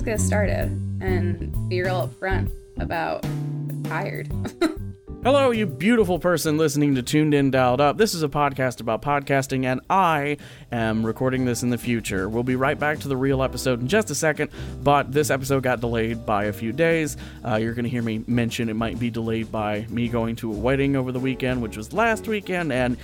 just get started and be real upfront about tired. Hello, you beautiful person listening to Tuned In Dialed Up. This is a podcast about podcasting, and I am recording this in the future. We'll be right back to the real episode in just a second, but this episode got delayed by a few days. Uh, you're going to hear me mention it might be delayed by me going to a wedding over the weekend, which was last weekend, and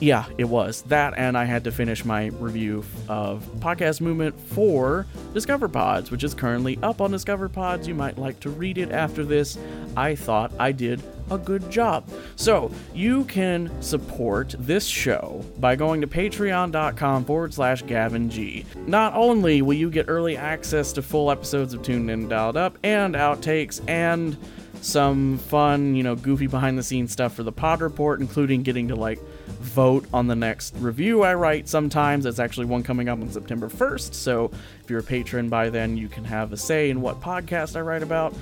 yeah, it was that, and I had to finish my review of Podcast Movement for Discover Pods, which is currently up on Discover Pods. You might like to read it after this. I thought I did a good job. So you can support this show by going to patreon.com forward slash Gavin G. Not only will you get early access to full episodes of Tuned In Dialed Up and outtakes and some fun, you know, goofy behind the scenes stuff for the pod report, including getting to like vote on the next review I write sometimes. There's actually one coming up on September 1st, so if you're a patron by then, you can have a say in what podcast I write about.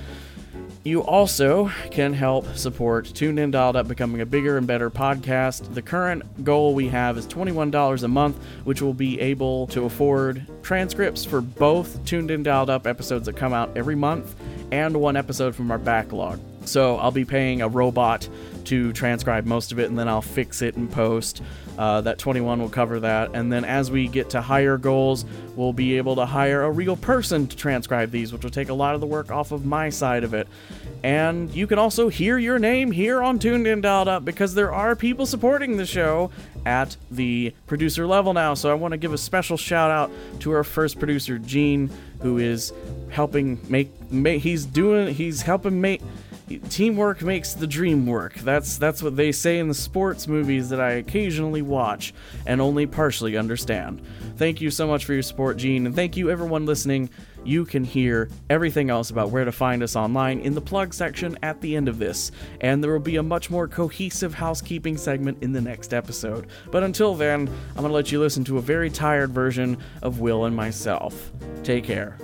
You also can help support Tuned In Dialed Up becoming a bigger and better podcast. The current goal we have is $21 a month, which will be able to afford transcripts for both Tuned In Dialed Up episodes that come out every month and one episode from our backlog. So I'll be paying a robot to transcribe most of it, and then I'll fix it in post. Uh, that 21 will cover that. And then as we get to higher goals, we'll be able to hire a real person to transcribe these, which will take a lot of the work off of my side of it. And you can also hear your name here on Tuned In Dialed Up because there are people supporting the show at the producer level now. So I want to give a special shout out to our first producer, Gene, who is helping make, make he's doing, he's helping make teamwork makes the dream work. That's that's what they say in the sports movies that I occasionally watch and only partially understand. Thank you so much for your support, Gene, and thank you everyone listening. You can hear everything else about where to find us online in the plug section at the end of this, and there will be a much more cohesive housekeeping segment in the next episode. But until then, I'm going to let you listen to a very tired version of Wil and myself. Take care.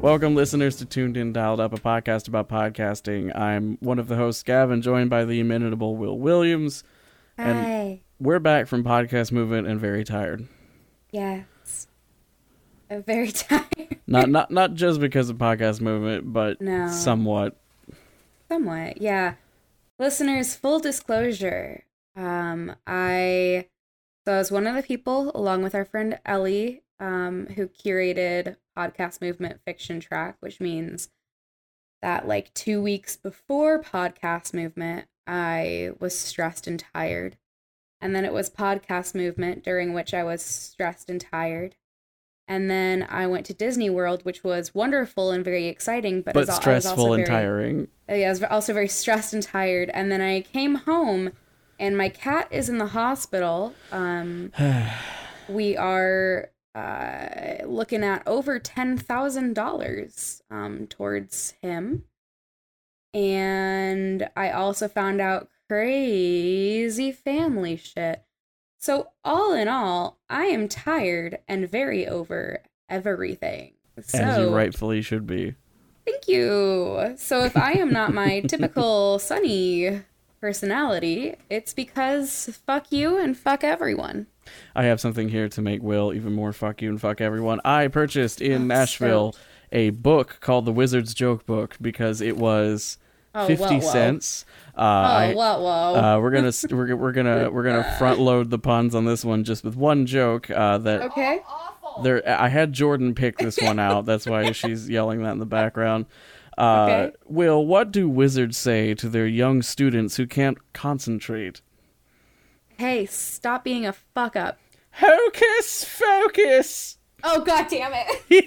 Welcome, listeners, to Tuned In Dialed Up, a podcast about podcasting. I'm one of the hosts, Gavin, joined by the inimitable Wil Williams. And Hi. we're back from Podcast Movement and very tired. Yes. I'm very tired. Not not not just because of Podcast Movement, but No. somewhat. Somewhat, yeah. Listeners, full disclosure. Um, I so I was one of the people, along with our friend Ellie, um, who curated Podcast Movement Fiction Track, which means that like two weeks before Podcast Movement, I was stressed and tired. And then it was Podcast Movement, during which I was stressed and tired. And then I went to Disney World, which was wonderful and very exciting, but, But was stressful and very- tiring. uh, yeah, I was also very stressed and tired. And then I came home, and my cat is in the hospital. Um, we are uh, looking at over ten thousand dollars um, towards him. And I also found out crazy family shit. So all in all, I am tired and very over everything. So As you rightfully should be. Thank you. So if I am not my typical sunny personality, it's because fuck you and fuck everyone. I have something here to make Wil even more fuck you and fuck everyone. I purchased in Nashville a book called The Wizard's Joke Book because it was Oh, 50 whoa, whoa. cents. Uh, Oh, whoa. Uh, we're gonna we're, we're gonna we're gonna front load the puns on this one just with one joke uh, that okay. there I had Jordan pick this one out. That's why she's yelling that in the background. Uh, Okay. Wil, what do wizards say to their young students who can't concentrate? Hey, stop being a fuck up. Hocus focus! Oh god damn it.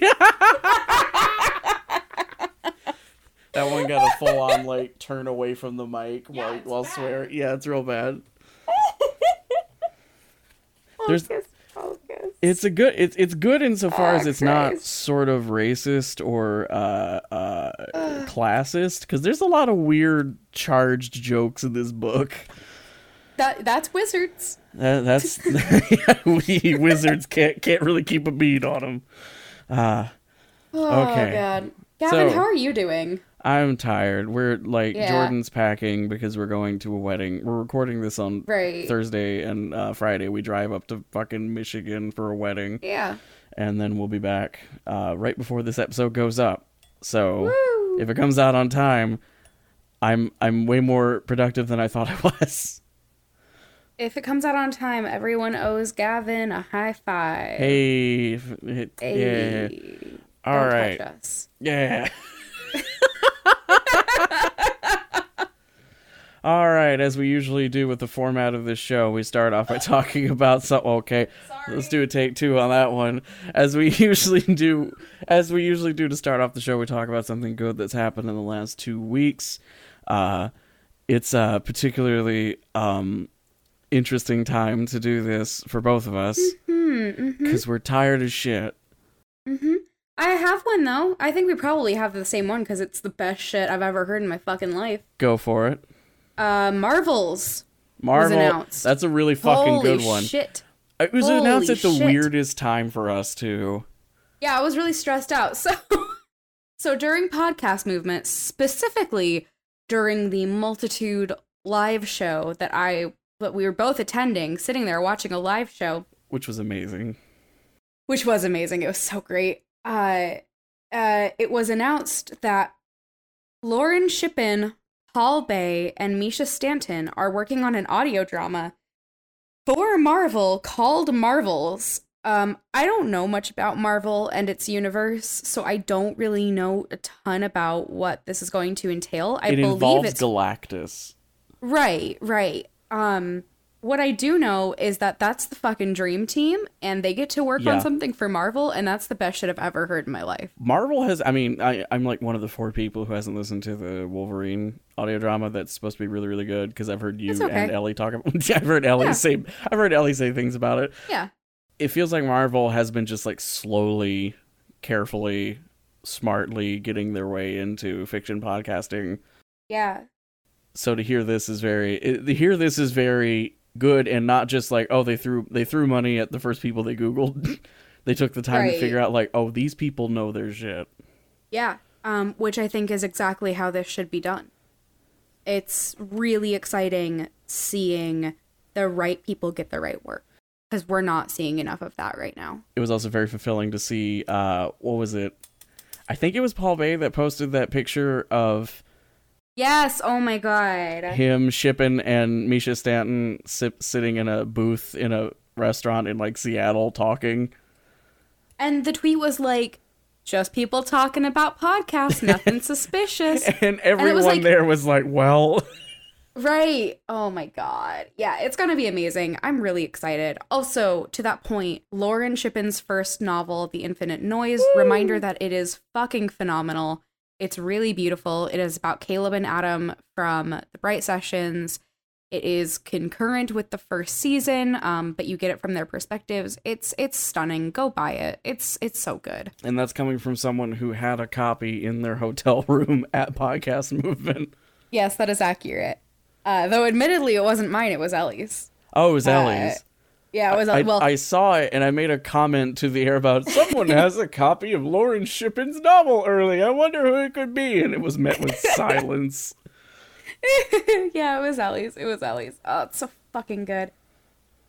That one got a full on like turn away from the mic while it's while bad. swearing. Yeah, it's real bad. There's- Focus, focus. It's a good. It's it's good insofar Ah, as it's not sort of racist or uh, uh, classist. Because there's a lot of weird charged jokes in this book. That that's wizards. That, that's we wizards can't can't really keep a beat on them. Uh, Oh Okay. god. Gavin, So- how are you doing? I'm tired. We're like Yeah. Jordan's packing because we're going to a wedding. We're recording this on Right. Thursday and uh, Friday. We drive up to fucking Michigan for a wedding. Yeah. and then we'll be back uh, right before this episode goes up. So Woo! if it comes out on time, I'm I'm way more productive than I thought I was. If it comes out on time, everyone owes Gavin a high five. Hey, it- yeah, Hey. all Don't right, touch us. yeah. All right, as we usually do with the format of this show, we start off by talking about some. Okay, let's do a take two on that one. As we usually do, as we usually do to start off the show, we talk about something good that's happened in the last two weeks. Uh, it's a particularly um, interesting time to do this for both of us Hmm. mhm, because we're tired as shit. mhm. I have one though. I think we probably have the same one because it's the best shit I've ever heard in my fucking life. Go for it. Uh, Marvels. Marvel. That's a really fucking Holy good one. Shit. It was announced at the shit. weirdest time for us too. Yeah, I was really stressed out. So, so during podcast movement, specifically during the multitude live show that I that we were both attending, sitting there watching a live show, which was amazing. which was amazing. It was so great. Uh, uh, it was announced that Lauren Shippen, Paul Bae, and Mischa Stanton are working on an audio drama for Marvel called Marvels. Um, I don't know much about Marvel and its universe, so I don't really know a ton about what this is going to entail. I it believe involves it's Galactus. Right, right. Um what I do know is that that's the fucking dream team and they get to work Yeah. on something for Marvel and that's the best shit I've ever heard in my life. Marvel has. I mean, I, I'm like one of the four people who hasn't listened to the Wolverine audio drama that's supposed to be really, really good because I've heard you okay. and Ellie talk about. I've heard Ellie Yeah. say. I've heard Ellie say things about it. Yeah. It feels like Marvel has been just like slowly, carefully, smartly getting their way into fiction podcasting. Yeah. So to hear this is very it, to hear this is very good and not just like oh they threw they threw money at the first people they googled they took the time to figure out like oh these people know their shit Yeah. Um which I think is exactly how this should be done. It's really exciting seeing the right people get the right work because we're not seeing enough of that right now. it was also very fulfilling to see uh what was it i think it was paul bae that posted that picture of Yes, oh my god. him Shippen and mischa stanton sip, sitting in a booth in a restaurant in like seattle talking And the tweet was like, just people talking about podcasts, nothing suspicious. and everyone like- there was like well Right. Oh my god. Yeah, it's going to be amazing. I'm really excited. Also, to that point, Lauren Shippen's first novel, The Infinite Noise, reminder that it is fucking phenomenal. It's really beautiful. It is about Caleb and Adam from the Bright Sessions. It is concurrent with the first season, um, but you get it from their perspectives. It's it's stunning. Go buy it. It's it's so good. And that's coming from someone who had a copy in their hotel room at Podcast Movement. Yes, that is accurate. Uh, though admittedly it wasn't mine, it was Ellie's. Oh, it was Uh, Ellie's. Yeah, it was I, well I saw it and I made a comment to the air about someone has a copy of Lauren Shippen's novel early. I wonder who it could be. And it was met with silence. yeah, it was Ellie's. It was Ellie's. Oh, it's so fucking good.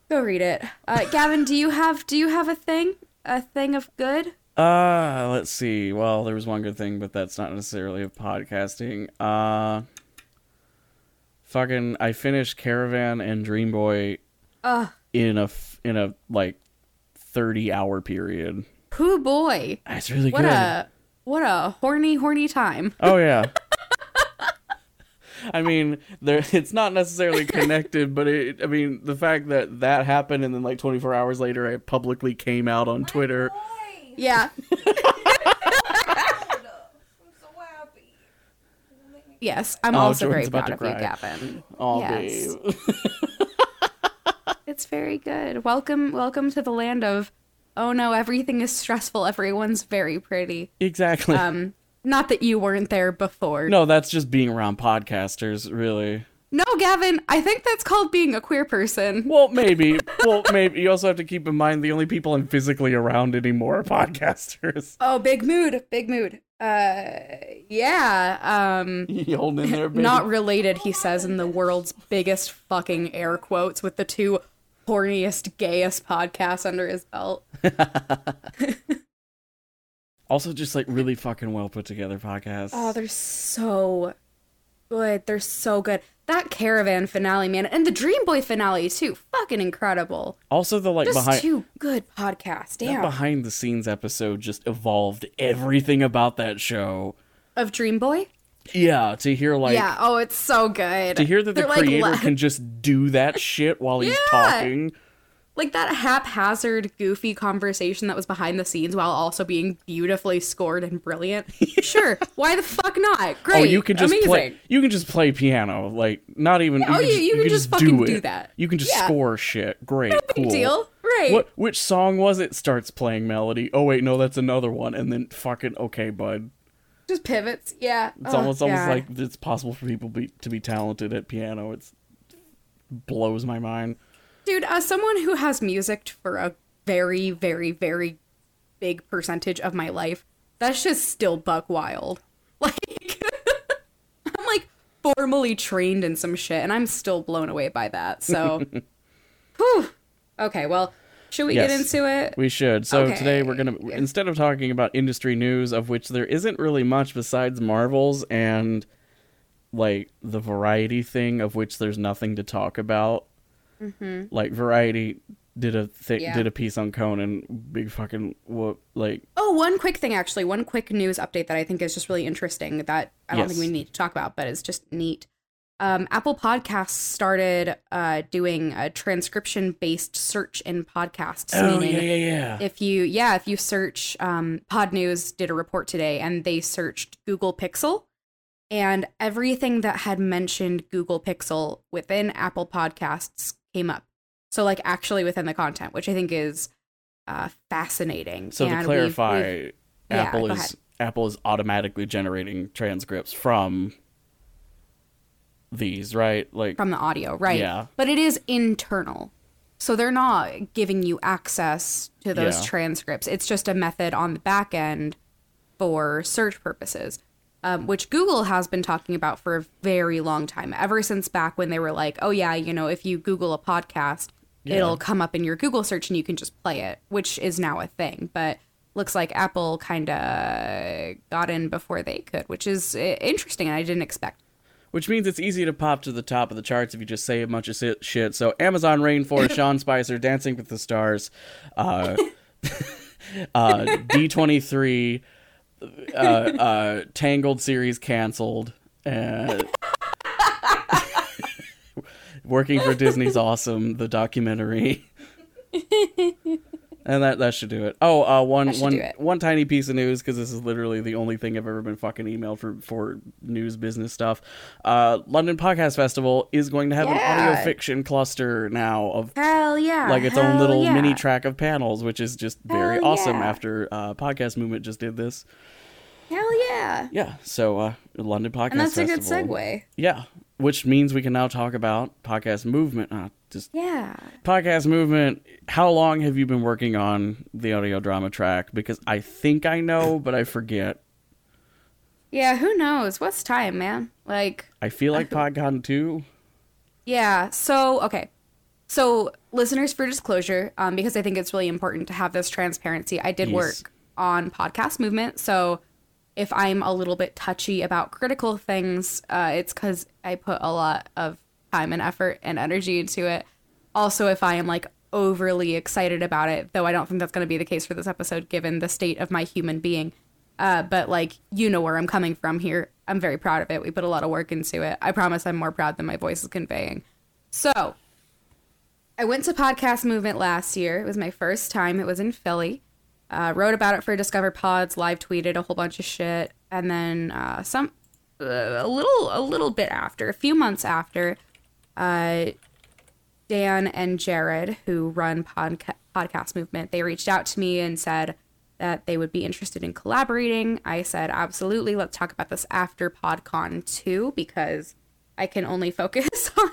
Go read it. Uh, Gavin, do you have do you have a thing? A thing of good? Uh, let's see. Well, there was one good thing, but that's not necessarily of podcasting. Uh, fucking, I finished Caravan and Dream Boy Ugh. In a in a like thirty hour period. Pooh boy. It's really What good. a what a horny, horny time. Oh yeah. I mean, there it's not necessarily connected, but it, I mean, the fact that that happened and then like 24 hours later I publicly came out on Twitter. Yeah. Yes, I'm Oh, also Jordan's very about proud to of you. Gavin. Oh, Yes. babe. It's very good. Welcome, welcome to the land of. Oh no, everything is stressful. Everyone's very pretty. exactly. Um, not that you weren't there before. no, that's just being around podcasters, really. No, Gavin, I think that's called being a queer person. Well, maybe. well, maybe. You also have to keep in mind the only people I'm physically around anymore are podcasters. Oh, big mood, big mood. Uh, yeah. Um, You holding in there, baby? not related, he says in the world's biggest fucking air quotes with the two horniest, gayest podcast under his belt. Also, just like really fucking well put together podcasts. Oh, they're so good. They're so good. That caravan finale, man, and the Dream Boy finale too. Fucking incredible. also, the like Just behind two good podcasts. Damn. behind the scenes episode just evolved everything about that show. of Dream Boy. Yeah, to hear like yeah. Oh, it's so good. to hear that the They're, like, creator la- can just do that shit while he's Yeah. talking. like that haphazard, goofy conversation that was behind the scenes while also being beautifully scored and brilliant. Sure, why the fuck not? Great. Oh, you can just amazing. play. You can just play piano, like not even. Oh, can you- just, you can just fucking do do that. You can just Yeah. score shit. Great, Big cool. deal, right? What? Which song was it? Starts playing melody. Oh wait, no, that's another one. And then fucking okay, bud. Just pivots. Yeah. It's Oh, almost almost like it's possible for people be, to be talented at piano. It's blows my mind. Dude, as someone who has music for a very, very, very big percentage of my life, that's just still buck wild. Like, I'm like formally trained in some shit, and I'm still blown away by that. So, whew. Okay, well, should we get into it? We should. So today we're gonna instead of talking about industry news, of which there isn't really much besides Marvels and like the variety thing, of which there's nothing to talk about. Like Variety did a thi- Mm-hmm. Yeah. did a piece on Conan, big fucking what like Oh, one quick thing, actually. One quick news update that I think is just really interesting that I don't Yes. think we need to talk about, but it's just neat. Um, Apple Podcasts started uh, doing a transcription based search in podcasts. oh meaning yeah yeah yeah if you yeah if you search um, pod news did a report today and they searched google pixel and everything that had mentioned google pixel within apple podcasts came up so like actually within the content which i think is uh, fascinating So And to we've- clarify, we've- yeah, Apple go is. Apple is automatically generating transcripts from these, right? Like from the audio right Yeah. but it is internal so they're not giving you access to those Yeah. transcripts it's just a method on the back end for search purposes um, which google has been talking about for a very long time ever since back when they were like oh yeah you know if you google a podcast Yeah. it'll come up in your google search and you can just play it which is now a thing but looks like apple kind of got in before they could which is interesting i didn't expect Which means it's easy to pop to the top of the charts if you just say a bunch of shit. So Amazon Rainforest, Sean Spicer, Dancing with the Stars, uh, uh, D23, uh, uh, Tangled series canceled, working for Disney's awesome, the documentary. And that that should do it. Oh, uh, one one one tiny piece of news because this is literally the only thing I've ever been fucking emailed for for news business stuff. Uh, London Podcast Festival is going to have an audio fiction cluster now of hell yeah like its own little yeah. mini track of panels, which is just very Hell awesome. yeah. After uh, podcast movement just did this, Hell yeah. yeah. So uh, London Podcast And that's a good Festival. segue. Yeah, which means we can now talk about podcast movement. Uh, just Yeah. podcast movement how long have you been working on the audio drama track because i think i know but i forget Yeah, who knows? What's time, man? Like, i feel like podcon 2 yeah. So, okay. So, listeners, for disclosure, um, because I think it's really important to have this transparency, I did Yes. work on podcast movement. So, if I'm a little bit touchy about critical things, uh, it's because I put a lot of time and effort and energy into it. Also, if I am like overly excited about it, though I don't think that's going to be the case for this episode given the state of my human being. Uh, but like, you know where I'm coming from here. I'm very proud of it. We put a lot of work into it. I promise I'm more proud than my voice is conveying. So, I went to Podcast Movement last year. It was my first time. It was in Philly. Uh, wrote about it for Discover Pods, live tweeted a whole bunch of shit, and then uh, some uh, a little a little bit after, a few months after, uh, Dan and Jared, who run podca- Podcast Movement, they reached out to me and said that they would be interested in collaborating. I said, absolutely. Let's talk about this after PodCon 2 because I can only focus on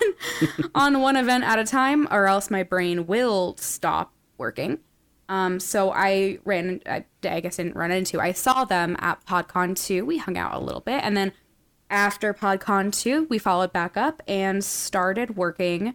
on one event at a time, or else my brain will stop working. Um, so I ran, I, I guess I didn't run into, I saw them at PodCon 2. We hung out a little bit. And then after PodCon 2, we followed back up and started working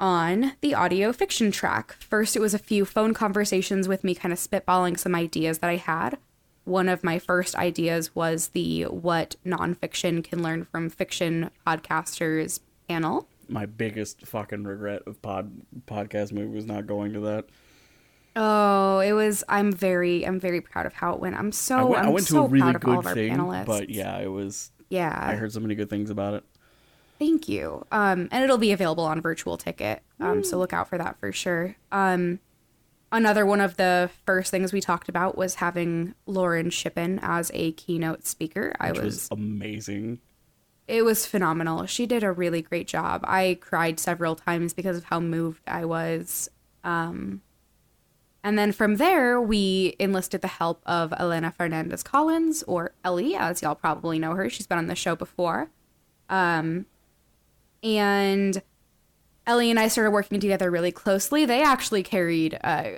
on the audio fiction track. First, it was a few phone conversations with me kind of spitballing some ideas that I had. One of my first ideas was the What Nonfiction Can Learn from Fiction podcasters panel. My biggest fucking regret of pod podcast movie was not going to that. Oh, it was. I'm very, I'm very proud of how it went. I'm so, I went, I went so to a really proud of all good of our thing, panelists. but yeah, it was. Yeah, I heard so many good things about it. Thank you. Um, and it'll be available on virtual ticket. Um, so look out for that for sure. Um, another one of the first things we talked about was having Lauren Shippen as a keynote speaker. I was, was amazing. it was phenomenal. She did a really great job. I cried several times because of how moved I was. Um, and then from there, we enlisted the help of Elena Fernandez Collins, or Ellie, as y'all probably know her. She's been on the show before. Um, and Ellie and I started working together really closely. They actually carried uh,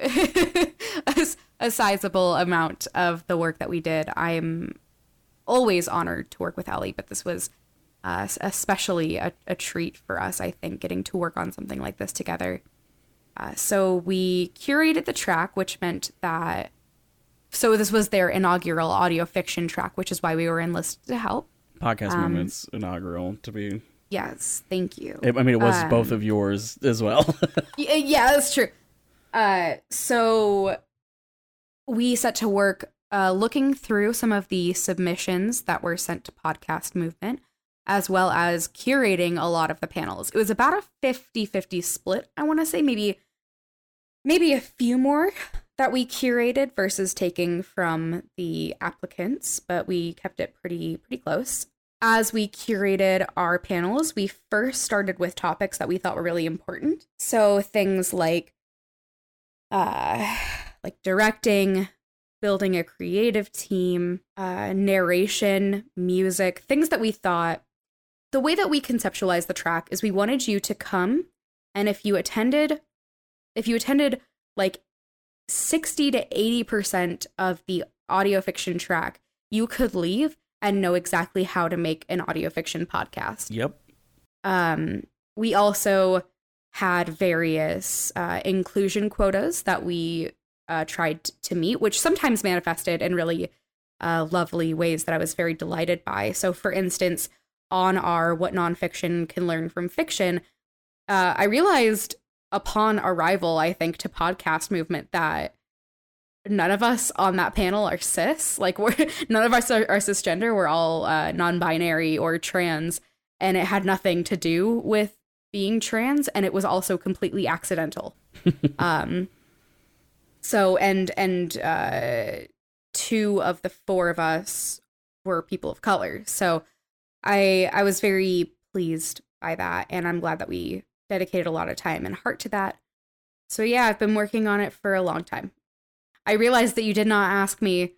a, a sizable amount of the work that we did. I am always honored to work with Ellie, but this was uh, especially a, a treat for us, I think, getting to work on something like this together. Uh, so we curated the track, which meant that. So this was their inaugural audio fiction track, which is why we were enlisted to help. Podcast Um, movement's inaugural to be. Yes, thank you. I mean, it was Um, both of yours as well. Y- yeah, that's true. Uh, so we set to work uh, looking through some of the submissions that were sent to Podcast Movement, as well as curating a lot of the panels. It was about a 50 50 split, I want to say, maybe maybe a few more that we curated versus taking from the applicants, but we kept it pretty pretty close. As we curated our panels, we first started with topics that we thought were really important. So things like uh like directing, building a creative team, uh narration, music, things that we thought the way that we conceptualized the track is we wanted you to come and if you attended if you attended like 60 to 80% of the audio fiction track, you could leave and know exactly how to make an audio fiction podcast. yep. Um, we also had various uh, inclusion quotas that we uh, tried to meet, which sometimes manifested in really uh, lovely ways that I was very delighted by. So, for instance, on our What Nonfiction Can Learn from Fiction, uh, I realized upon arrival, I think, to podcast movement that none of us on that panel are cis. Like, we're none of us are, are cisgender. We're all uh, non binary or trans. And it had nothing to do with being trans. And it was also completely accidental. um, so, and, and, uh, two of the four of us were people of color. So I, I was very pleased by that. And I'm glad that we dedicated a lot of time and heart to that. So yeah, I've been working on it for a long time. I realized that you did not ask me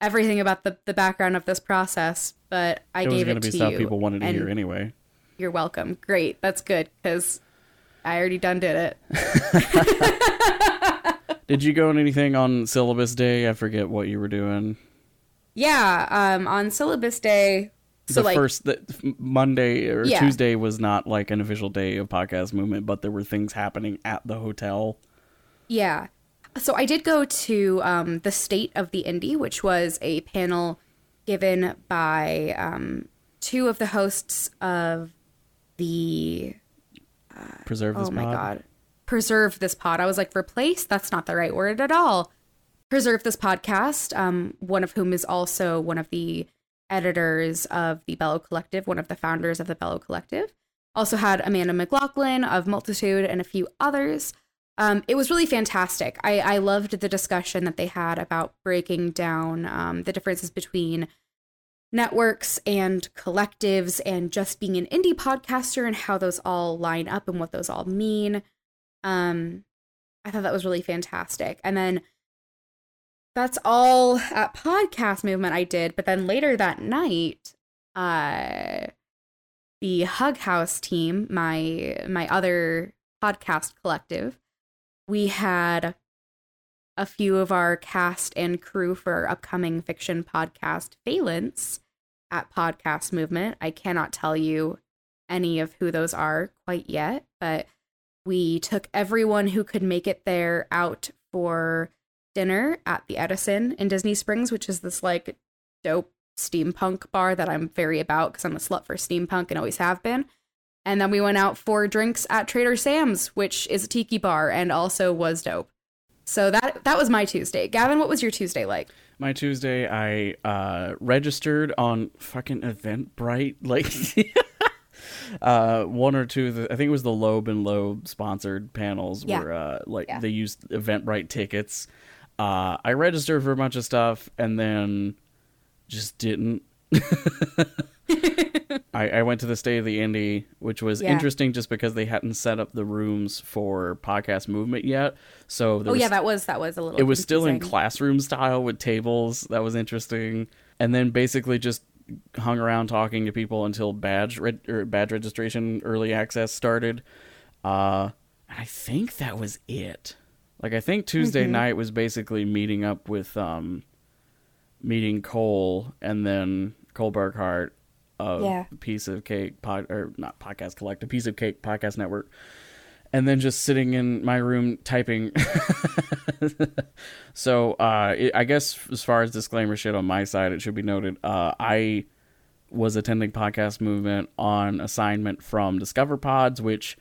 everything about the, the background of this process, but I it was gave going it to to be stuff people wanted to hear anyway. You're welcome. Great. That's good because I already done did it. Did you go on anything on syllabus day? I forget what you were doing. yeah. Um. On syllabus day. So the like first the, Monday or Yeah. Tuesday was not like an official day of podcast movement, but there were things happening at the hotel. Yeah. So I did go to um, the State of the Indie, which was a panel given by um, two of the hosts of the Preserve this oh my pod. god, preserve this pod. I was like, replace? That's not the right word at all. Preserve this podcast. Um, one of whom is also one of the editors of the Bellow Collective, one of the founders of the Bellow Collective. Also had Amanda McLaughlin of Multitude and a few others. Um, it was really fantastic. I, I loved the discussion that they had about breaking down um, the differences between networks and collectives and just being an indie podcaster and how those all line up and what those all mean. Um, I thought that was really fantastic. And then that's all at podcast movement I did. But then later that night, uh, the Hug House team, my my other podcast collective, we had a few of our cast and crew for our upcoming fiction podcast, Valence, at Podcast Movement. I cannot tell you any of who those are quite yet, but We took everyone who could make it there out for dinner at the Edison in Disney Springs, which is this like dope steampunk bar that I'm very about because I'm a slut for steampunk and always have been. And then we went out for drinks at Trader Sam's, which is a tiki bar and also was dope. So that that was my Tuesday. Gavin, what was your Tuesday like? My Tuesday, I uh, registered on fucking Eventbrite, like uh, one or two. Of the, I think it was the Loeb and Loeb sponsored panels Yeah. where uh, like Yeah. they used Eventbrite tickets. Uh, I registered for a bunch of stuff and then just didn't. I, I went to the State of the Indie, which was Yeah. interesting just because they hadn't set up the rooms for podcast movement yet. So there Oh was yeah, that was that was a little. it was still in classroom style with tables. That was interesting. And then basically just hung around talking to people until badge or badge registration early access started. Uh, and I think that was it. Like I think Tuesday Mm-hmm. night was basically meeting up with um, meeting Cole and then Cole Burkhart of Yeah. Piece of Cake pod or not podcast collect a Piece of Cake podcast network and then just sitting in my room typing. so uh, it, I guess as far as disclaimer shit on my side, it should be noted uh, I was attending podcast movement on assignment from Discover Pods, which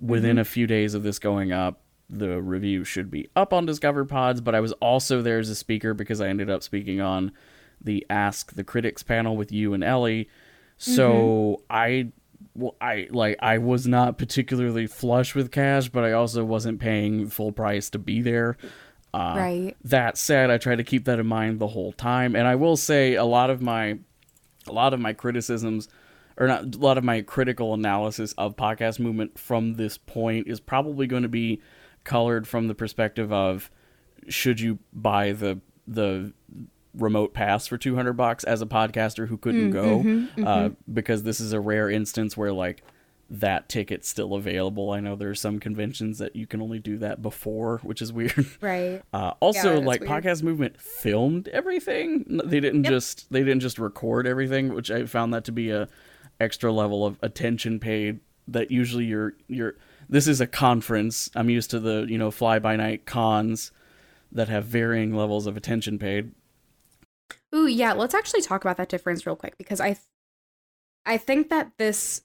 within a few days of this going up, the review should be up on Discover Pods. But I was also there as a speaker because I ended up speaking on the Ask the Critics panel with you and Ellie. So I well, I like I was not particularly flush with cash, but I also wasn't paying full price to be there. Uh, Right. That said, I try to keep that in mind the whole time, and I will say a lot of my a lot of my criticisms or not a lot of my critical analysis of podcast movement from this point is probably going to be colored from the perspective of should you buy the the remote pass for 200 bucks as a podcaster who couldn't go uh, because this is a rare instance where like that ticket's still available i know there are some conventions that you can only do that before which is weird Right. uh, also, Yeah, like weird. podcast movement filmed everything. They didn't just they didn't just record everything, which I found that to be a extra level of attention paid. That usually you're you're this is a conference. I'm used to the you know fly by night cons that have varying levels of attention paid. Ooh, yeah. Let's actually talk about that difference real quick because I, th- I think that this,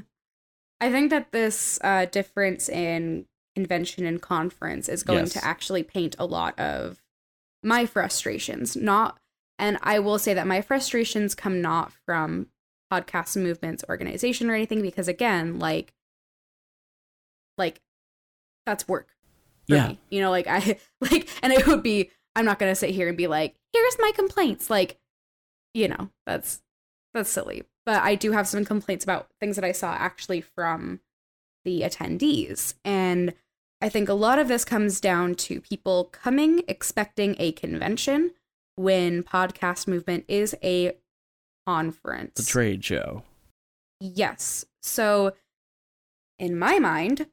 I think that this uh, difference in convention and conference is going Yes. to actually paint a lot of my frustrations. Not, and I will say that my frustrations come not from podcast movements organization or anything because again, like, like, that's work. Yeah. me. You know, like I like and it would be I'm not gonna sit here and be like, here's my complaints. Like, you know, that's that's silly. But I do have some complaints about things that I saw actually from the attendees. And I think a lot of this comes down to people coming expecting a convention when podcast movement is a conference. The trade show. Yes. So, in my mind,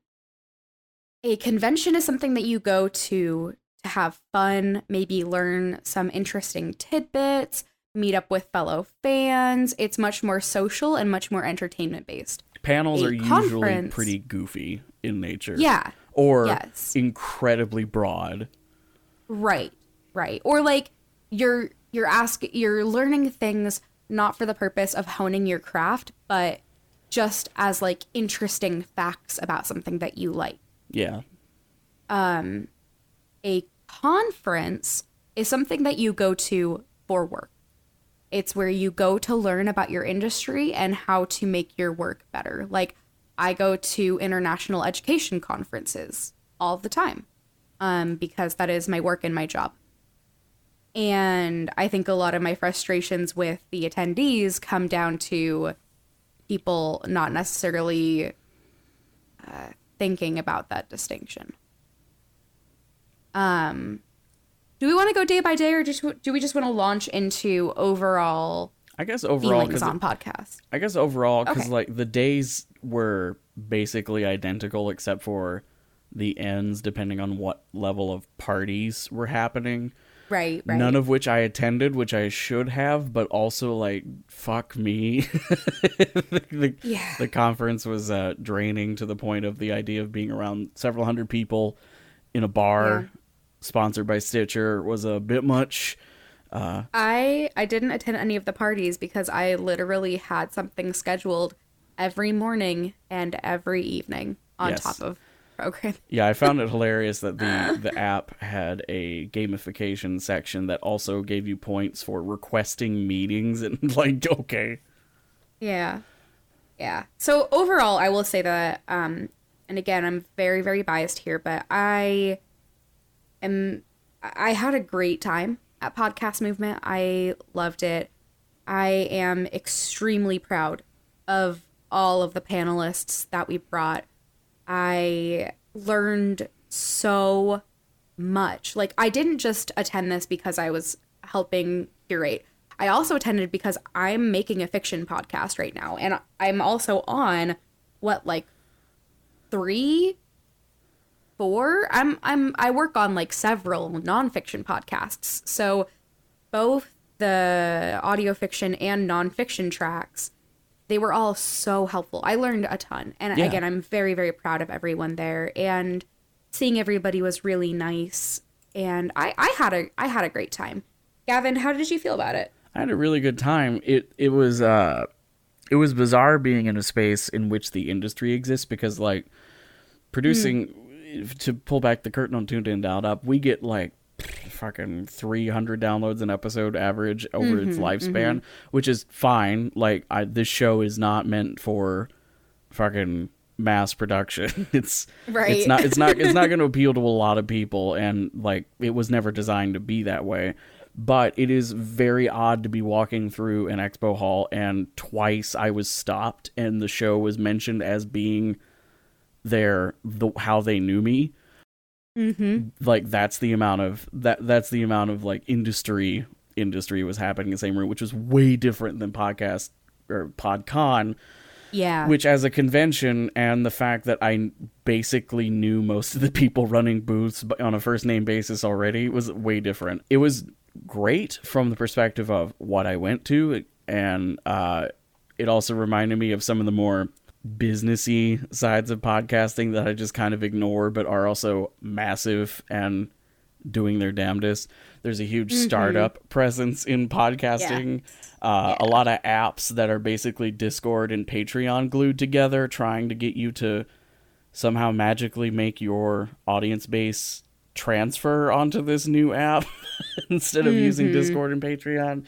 a convention is something that you go to to have fun, maybe learn some interesting tidbits, meet up with fellow fans. It's much more social and much more entertainment based. Panels A are usually pretty goofy in nature. Yeah. Or Yes. incredibly broad. Right. Right. Or like you're you're asking you're learning things not for the purpose of honing your craft, but just as like interesting facts about something that you like. Yeah. um, a conference is something that you go to for work. It's where you go to learn about your industry and how to make your work better. Like, I go to international education conferences all the time um, because that is my work and my job. And I think a lot of my frustrations with the attendees come down to people not necessarily uh, thinking about that distinction. Um, do we want to go day by day, or just do we just want to launch into overall I guess overall feelings 'cause on podcast? I guess overall, because Okay. like the days were basically identical except for the ends, depending on what level of parties were happening. Right, right. None of which I attended, which I should have, but also like fuck me. the, Yeah. the conference was uh, draining to the point of the idea of being around several hundred people in a bar Yeah. sponsored by Stitcher was a bit much. Uh, I I didn't attend any of the parties because I literally had something scheduled every morning and every evening on Yes. top of program. yeah, I found it hilarious that the the app had a gamification section that also gave you points for requesting meetings and like okay. Yeah. Yeah. So overall, I will say that, um, and again, I'm very, very biased here, but I am, I had a great time at Podcast Movement. I loved it. I am extremely proud of all of the panelists that we brought. I learned so much. Like, I didn't just attend this because I was helping curate. I also attended because I'm making a fiction podcast right now. And I'm also on what, like three, four? I'm, I'm, I work on like several nonfiction podcasts. So both the audio fiction and nonfiction tracks, they were all so helpful. I learned a ton. And Yeah. again, I'm very, very proud of everyone there. And seeing everybody was really nice. And I, I had a I had a great time. Gavin, how did you feel about it? I had a really good time. It it was uh it was bizarre being in a space in which the industry exists because like producing to pull back the curtain on tuned in dialed up, we get like fucking 300 downloads an episode average over its mm-hmm, lifespan, mm-hmm. which is fine. Like I this show is not meant for fucking mass production. It's Right. it's not it's not it's not going to appeal to a lot of people and like it was never designed to be that way. But it is very odd to be walking through an expo hall and twice I was stopped and the show was mentioned as being there. the how they knew me Mm-hmm. like that's the amount of that that's the amount of like industry industry was happening in the same room which was way different than podcast or podcon Yeah. which as a convention and the fact that i basically knew most of the people running booths on a first name basis already was way different it was great from the perspective of what i went to and uh it also reminded me of some of the more businessy sides of podcasting that I just kind of ignore, but are also massive and doing their damnedest. There's a huge startup presence in podcasting. Uh, A lot of apps that are basically Discord and Patreon glued together, trying to get you to somehow magically make your audience base transfer onto this new app instead of using Discord and Patreon.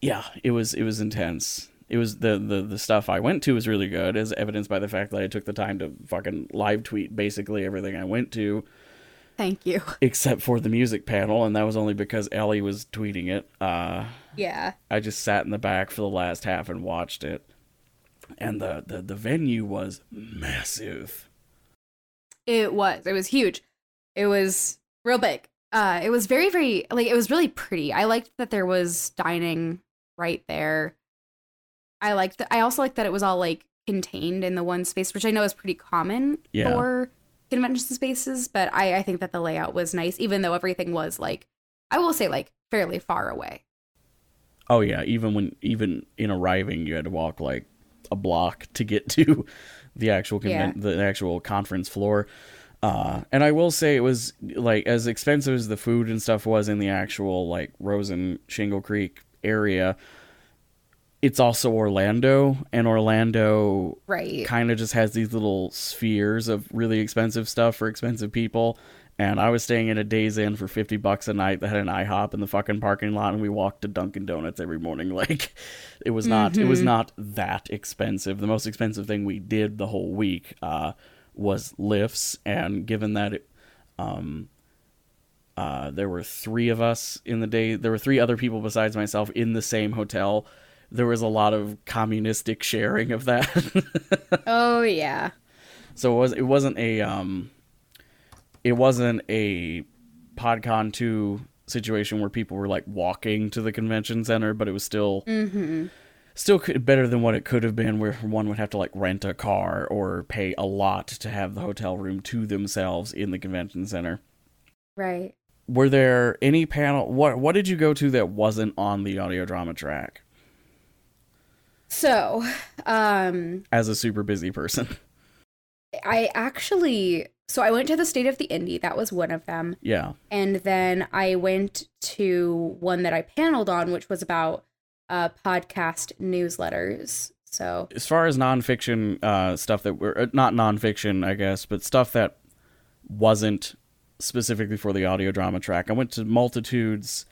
Yeah, it was it was intense. It was the, the the stuff I went to was really good, as evidenced by the fact that I took the time to fucking live tweet basically everything I went to, Thank you. except for the music panel, and that was only because Ellie was tweeting it. Uh, Yeah. I just sat in the back for the last half and watched it, and the the, the venue was massive. It was. It was huge. It was real big. Uh it was very, very like it was really pretty. I liked that there was dining right there. I liked that I also liked that it was all like contained in the one space, which I know is pretty common Yeah. for convention spaces, but I, I think that the layout was nice, even though everything was like I will say like fairly far away. Oh yeah, even when even in arriving, you had to walk like a block to get to the actual conven- the actual conference floor. Uh, and I will say it was like as expensive as the food and stuff was in the actual like Rosen Shingle Creek area. It's also Orlando, and Orlando Right. kind of just has these little spheres of really expensive stuff for expensive people. And I was staying at a Days Inn for fifty bucks a night that had an IHOP in the fucking parking lot, and we walked to Dunkin' Donuts every morning. Like, it was not it was not that expensive. The most expensive thing we did the whole week uh, was lifts, and given that it, um, uh, there were three of us in the day, there were three other people besides myself in the same hotel. There was a lot of communistic sharing of that. Oh yeah. So it was it wasn't a um it wasn't a PodCon 2 situation where people were like walking to the convention center, but it was still still could, better than what it could have been where one would have to like rent a car or pay a lot to have the hotel room to themselves in the convention center. Right. were there any panel what what did you go to that wasn't on the audio drama track So, um, as a super busy person? I actually, so I went to the State of the Indie. That was one of them. yeah. And then I went to one that I paneled on, which was about uh, podcast newsletters. So, As far as nonfiction uh, stuff that were uh, not nonfiction, I guess, but stuff that wasn't specifically for the audio drama track, I went to Multitudes.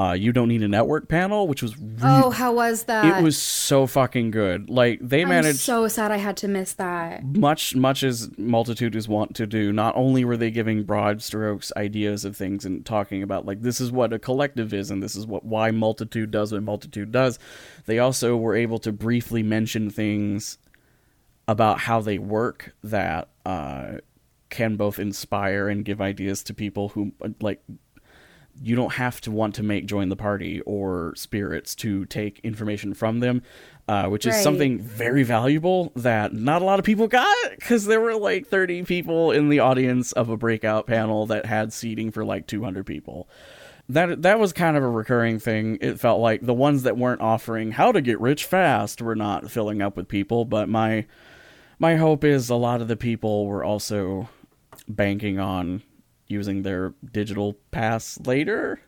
Uh, you don't need a network panel, which was re- oh, how was that? it was so fucking good. Like they I'm managed so sad I had to miss that. much much as multitude is want to do not only were they giving broad strokes ideas of things and talking about like this is what a collective is and this is what why multitude does what multitude does they also were able to briefly mention things about how they work that uh, can both inspire and give ideas to people who like you don't have to want to make join the party or spirits to take information from them uh, which is Right. something very valuable that not a lot of people got because there were like 30 people in the audience of a breakout panel that had seating for like 200 people that that was kind of a recurring thing it felt like the ones that weren't offering how to get rich fast were not filling up with people but my my hope is a lot of the people were also banking on using their digital pass later.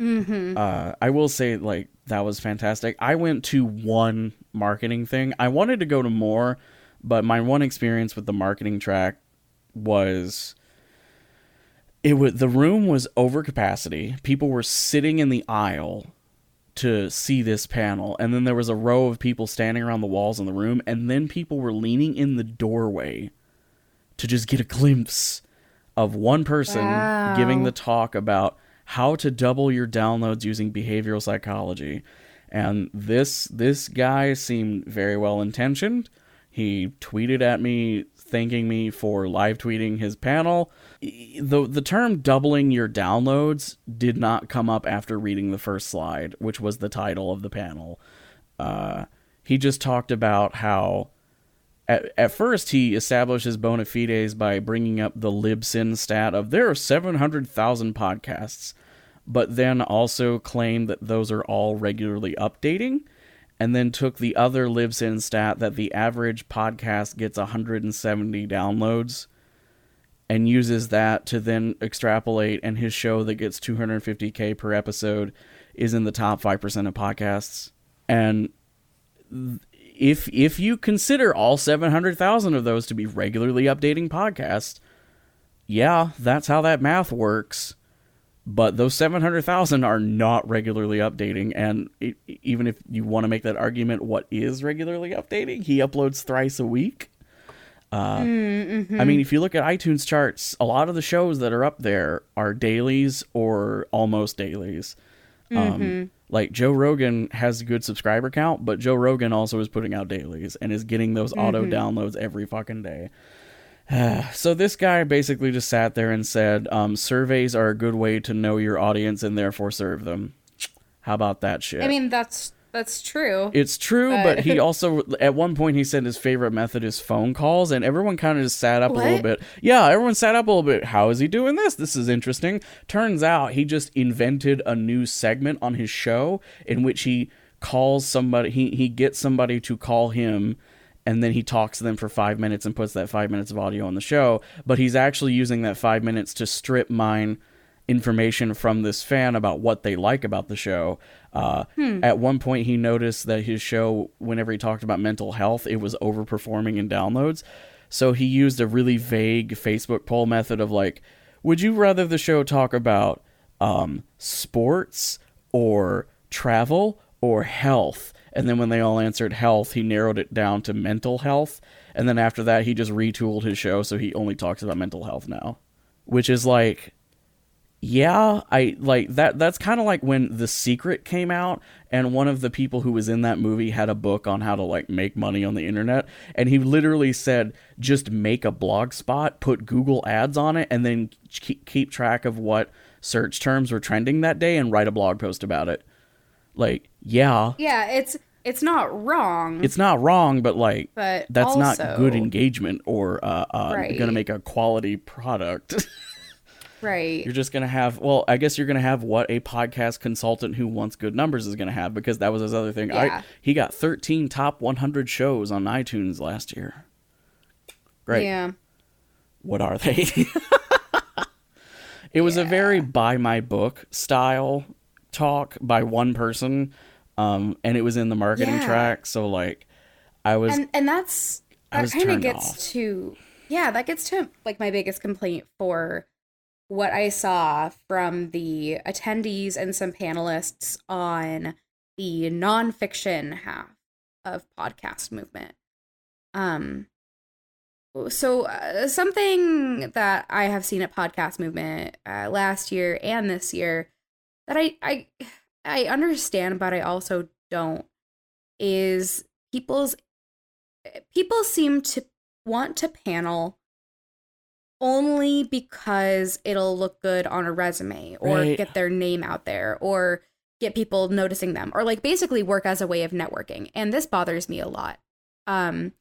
Mm-hmm. Uh, I will say, like, that was fantastic. I went to one marketing thing. I wanted to go to more, but my one experience with the marketing track was it was the room was over capacity. People were sitting in the aisle to see this panel and then there was a row of people standing around the walls in the room and then people were leaning in the doorway to just get a glimpse of one person Wow. giving the talk about how to double your downloads using behavioral psychology. And this this guy seemed very well intentioned. He tweeted at me thanking me for live tweeting his panel. The the term doubling your downloads did not come up after reading the first slide which was the title of the panel. Uh, he just talked about how at, at first he establishes bona fides by bringing up the libsyn stat of there are 700,000 podcasts but then also claimed that those are all regularly updating and then took the other libsyn stat that the average podcast gets 170 downloads and uses that to then extrapolate and his show that gets 250k per episode is in the top 5% of podcasts. And if if you consider all 700,000 of those to be regularly updating podcasts, yeah, that's how that math works. But those 700,000 are not regularly updating and it, even if you want to make that argument what is regularly updating, he uploads thrice a week. Uh, I mean, if you look at iTunes charts, a lot of the shows that are up there are dailies or almost dailies. Um, like Joe Rogan has a good subscriber count, but Joe Rogan also is putting out dailies and is getting those auto downloads every fucking day. so this guy basically just sat there and said, um, "Surveys are a good way to know your audience and therefore serve them." How about that shit? I mean, that's that's true. It's true, but But- he also at one point he said his favorite method is phone calls, and everyone kind of just sat up a little bit. Yeah, everyone sat up a little bit. How is he doing this? This is interesting. Turns out he just invented a new segment on his show in which he calls somebody. He he gets somebody to call him. And then he talks to them for five minutes and puts that five minutes of audio on the show. But he's actually using that five minutes to strip mine information from this fan about what they like about the show. Uh, At one point, he noticed that his show, whenever he talked about mental health, it was overperforming in downloads. So he used a really vague Facebook poll method of like, would you rather the show talk about um, sports or travel or health? And then when they all answered health, he narrowed it down to mental health. And then after that, he just retooled his show so he only talks about mental health now, which is like, yeah, I like that. That's kind of like when The Secret came out, and one of the people who was in that movie had a book on how to like make money on the internet, and he literally said, just make a blog spot, put Google ads on it, and then keep keep track of what search terms were trending that day, and write a blog post about it. Like, yeah, yeah, it's it's not wrong. it's not wrong, but like, But that's not good engagement or uh, uh, Right. gonna make a quality product. Right. You're just gonna have well, I guess you're gonna have what a podcast consultant who wants good numbers is gonna have because that was his other thing. Yeah. I he got 13 top 100 shows on iTunes last year. Great. Yeah. What are they? it was a very buy my book style talk by one person, um, and it was in the marketing Yeah. track. So like, I was and and that's that kind of gets off. to yeah that gets to like my biggest complaint for what i saw from the attendees and some panelists on the nonfiction half of podcast movement. Um so uh, something that i have seen at podcast movement uh, last year and this year that i i i understand but i also don't is people's people seem to want to panel only because it'll look good on a resume or Right. get their name out there or get people noticing them or like basically work as a way of networking and this bothers me a lot um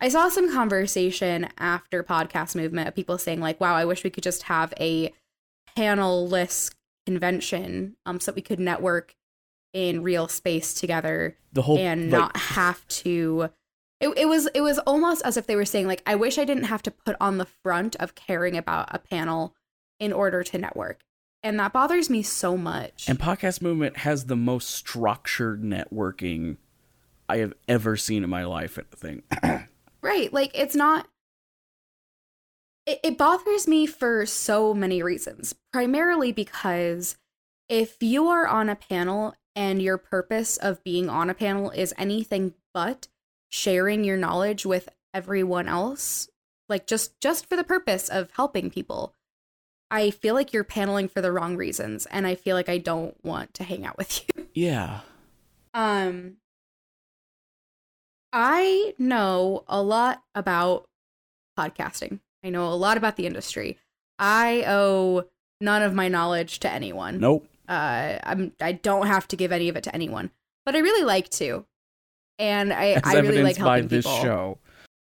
i saw some conversation after podcast movement of people saying like wow i wish we could just have a panelless convention um so that we could network in real space together the whole and like, not have to it, it was it was almost as if they were saying like i wish i didn't have to put on the front of caring about a panel in order to network and that bothers me so much And Podcast Movement has the most structured networking I have ever seen in my life. I think. right like it's not it, it bothers me for so many reasons primarily because if you are on a panel and your purpose of being on a panel is anything but sharing your knowledge with everyone else like just just for the purpose of helping people i feel like you're paneling for the wrong reasons and i feel like i don't want to hang out with you yeah. um I know a lot about podcasting. I know a lot about the industry. I owe none of my knowledge to anyone. Nope. Uh I'm I don't have to give any of it to anyone. But I really like to. And I, As I really like helping this people. show.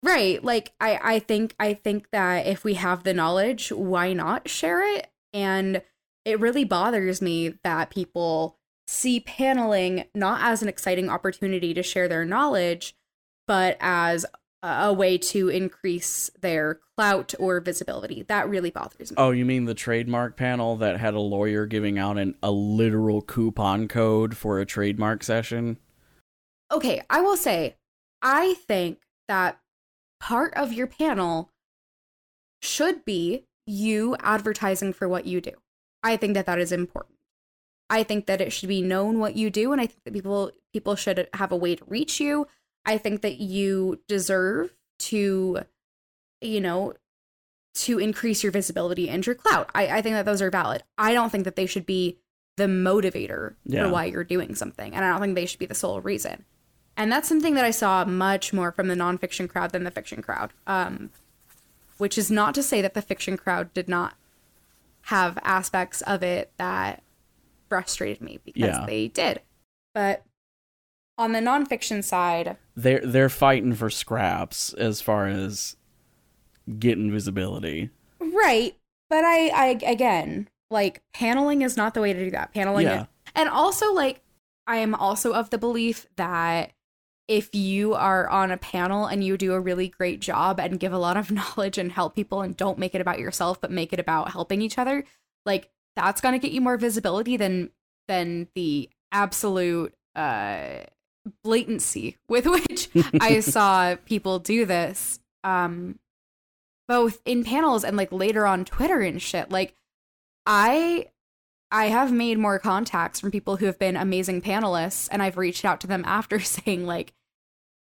Right. Like I I think I think that if we have the knowledge, why not share it? And it really bothers me that people see paneling not as an exciting opportunity to share their knowledge, but as a a way to increase their clout or visibility. That really bothers me. Oh, you mean the trademark panel that had a lawyer giving out an a literal coupon code for a trademark session? Okay, I will say, I think that part of your panel should be you advertising for what you do. I think that that is important. I think that it should be known what you do, and I think that people people should have a way to reach you. I think that you deserve to, you know, to increase your visibility and your clout. I, I think that those are valid. I don't think that they should be the motivator Yeah. for why you're doing something, and I don't think they should be the sole reason. And that's something that I saw much more from the nonfiction crowd than the fiction crowd. Um, which is not to say that the fiction crowd did not have aspects of it that frustrated me because Yeah. they did. But on the nonfiction side, They're they're fighting for scraps as far as getting visibility. right? But I, I again, like paneling is not the way to do that. Paneling, Yeah. and also like I am also of the belief that if you are on a panel and you do a really great job and give a lot of knowledge and help people and don't make it about yourself but make it about helping each other, like that's going to get you more visibility than than the absolute uh blatancy with which I saw people do this um both in panels and like later on Twitter and shit. Like I I have made more contacts from people who have been amazing panelists and I've reached out to them after saying like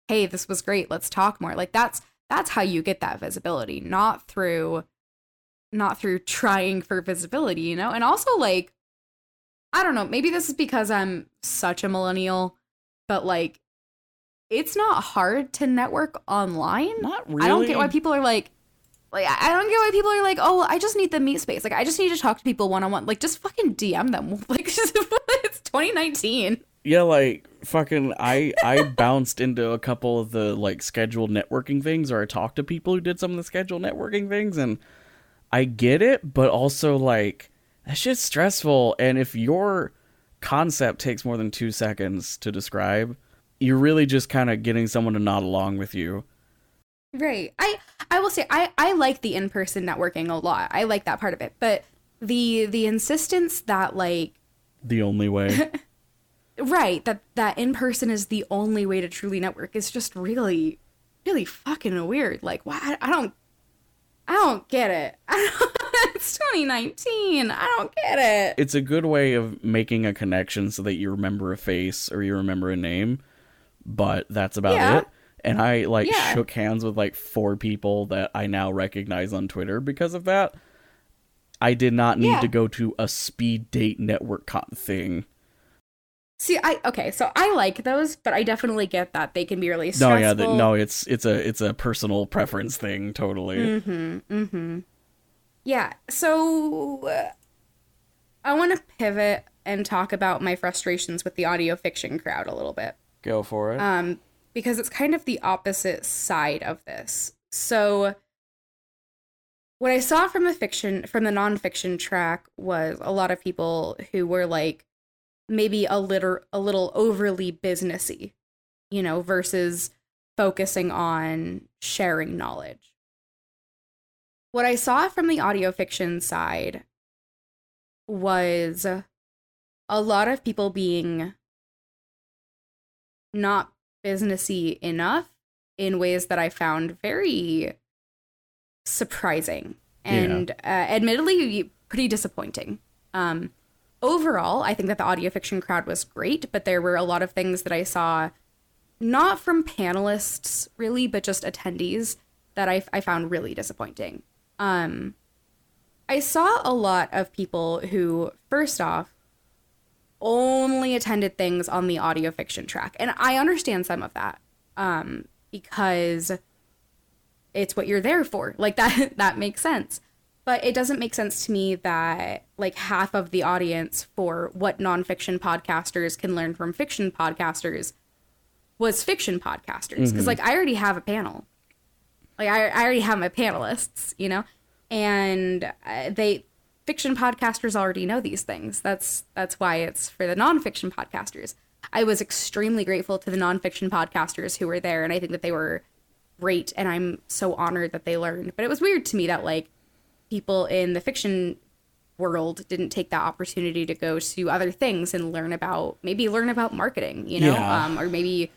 hey, this was great, let's talk more. Like that's that's how you get that visibility, not through not through trying for visibility, you know? And also like I don't know, maybe this is because I'm such a millennial, but like it's not hard to network online. Not really. I don't get why people are like, like I don't get why people are like, oh, I just need the meet space. Like I just need to talk to people one on one. Like just fucking DM them. Like it's 2019. Yeah, like fucking I I bounced into a couple of the like scheduled networking things or I talked to people who did some of the scheduled networking things and I get it, but also like that shit's stressful. And if your concept takes more than two seconds to describe, you're really just kind of getting someone to nod along with you. Right. I I will say I I like the in-person networking a lot. I like that part of it. But the the insistence that like The only way. right, that that in-person is the only way to truly network is just really really fucking weird. Like, why I, I don't I don't get it. I don't, it's 2019. I don't get it. it's a good way of making a connection so that you remember a face or you remember a name, but that's about Yeah. it. And I like Yeah. shook hands with like four people that I now recognize on Twitter because of that. I did not need Yeah. to go to a speed date network con thing. See, I okay, so I like those, but I definitely get that they can be really stressful. No, yeah, the, no, it's it's a it's a personal preference thing, totally. Mm-hmm. Mm-hmm. Yeah. So uh, I want to pivot and talk about my frustrations with the audio fiction crowd a little bit. Go for it. Um, because it's kind of the opposite side of this. So what I saw from the fiction from the nonfiction track was a lot of people who were like maybe a little a little overly businessy, you know, versus focusing on sharing knowledge. What I saw from the audio fiction side was a lot of people being not businessy enough in ways that I found very surprising and uh, admittedly pretty disappointing. Um, overall, I think that the audio fiction crowd was great, but there were a lot of things that I saw not from panelists really, but just attendees that I, I found really disappointing. Um, I saw a lot of people who, first off, only attended things on the audio fiction track. And I understand some of that um, because it's what you're there for. Like that that makes sense. But it doesn't make sense to me that like half of the audience for what nonfiction podcasters can learn from fiction podcasters was fiction podcasters. Because like I already have a panel. Like I, I already have my panelists, you know, and uh, they fiction podcasters already know these things. That's that's why it's for the nonfiction podcasters. I was extremely grateful to the nonfiction podcasters who were there, and I think that they were great, and I'm so honored that they learned. But it was weird to me that like people in the fiction world didn't take that opportunity to go to other things and learn about maybe learn about marketing, you know, Yeah. um, or maybe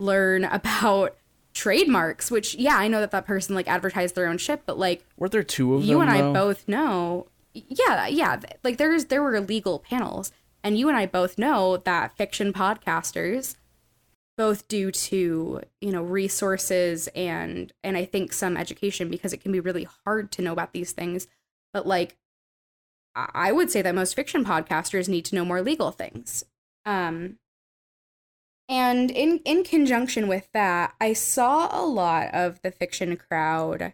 learn about trademarks. Which yeah, I know that that person like advertised their own shit, but like Were there two of them? you and I both know. Yeah, yeah. Like there's there were legal panels, and you and I both know that fiction podcasters, both due to you know resources and and I think some education because it can be really hard to know about these things. But like, I would say that most fiction podcasters need to know more legal things. Um, and in in conjunction with that, I saw a lot of the fiction crowd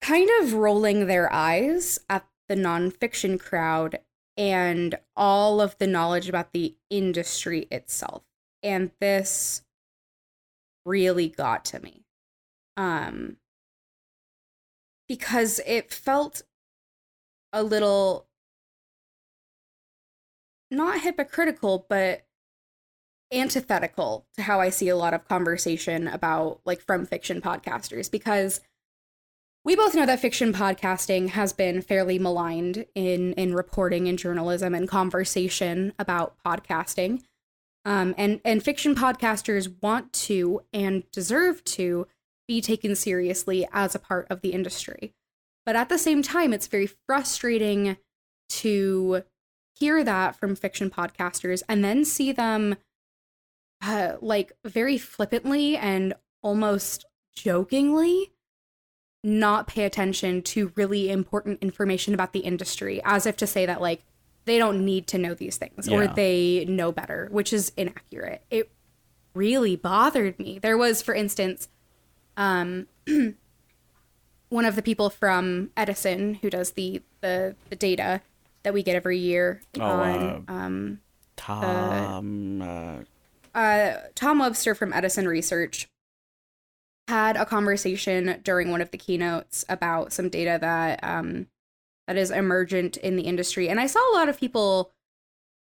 kind of rolling their eyes at the nonfiction crowd and all of the knowledge about the industry itself. And this really got to me. Um because it felt a little not hypocritical, but antithetical to how I see a lot of conversation about like from fiction podcasters because we both know that fiction podcasting has been fairly maligned in in reporting and journalism and conversation about podcasting. Um, and and fiction podcasters want to and deserve to be taken seriously as a part of the industry. But at the same time, it's very frustrating to hear that from fiction podcasters and then see them uh, like very flippantly and almost jokingly not pay attention to really important information about the industry as if to say that like they don't need to know these things or they know better which is inaccurate it really bothered me there was for instance um one of the people from edison who does the the, the data that we get every year Oh, on um Tom. Uh, uh, Tom Webster from Edison Research had a conversation during one of the keynotes about some data that um, that is emergent in the industry, and I saw a lot of people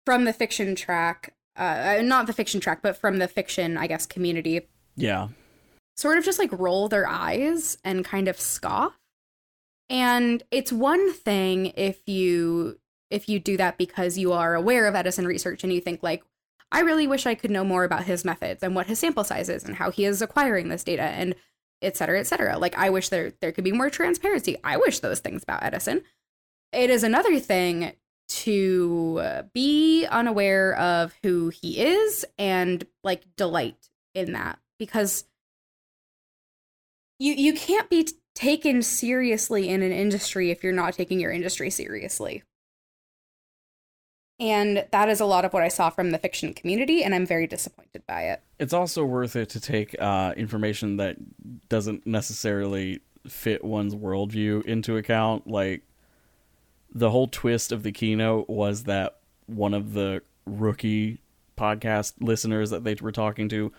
from the fiction track, uh, not the fiction track, but from the fiction, I guess, community, Yeah. sort of just like roll their eyes and kind of scoff. And it's one thing if you if you do that because you are aware of Edison research and you think like I really wish I could know more about his methods and what his sample size is and how he is acquiring this data and et cetera, et cetera. Like I wish there there could be more transparency. I wish those things about Edison. It is another thing to be unaware of who he is and like delight in that because you you can't be t- taken seriously in an industry if you're not taking your industry seriously. And that is a lot of what I saw from the fiction community, and I'm very disappointed by it. It's also worth it to take uh, information that doesn't necessarily fit one's worldview into account. Like the whole twist of the keynote was that one of the rookie podcast listeners that they were talking to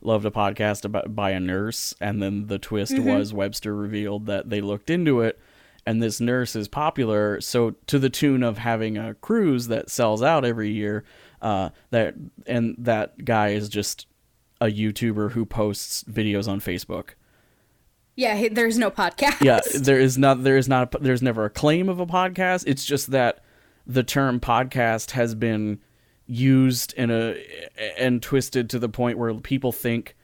loved a podcast about by a nurse, and then the twist Mhm. was Webster revealed that they looked into it, and this nurse is popular, so to the tune of having a cruise that sells out every year. Uh, that and that guy is just a YouTuber who posts videos on Facebook. Yeah, there's no podcast. Yeah, there is not there is not there's never a claim of a podcast. It's just that the term podcast has been used in a and twisted to the point where people think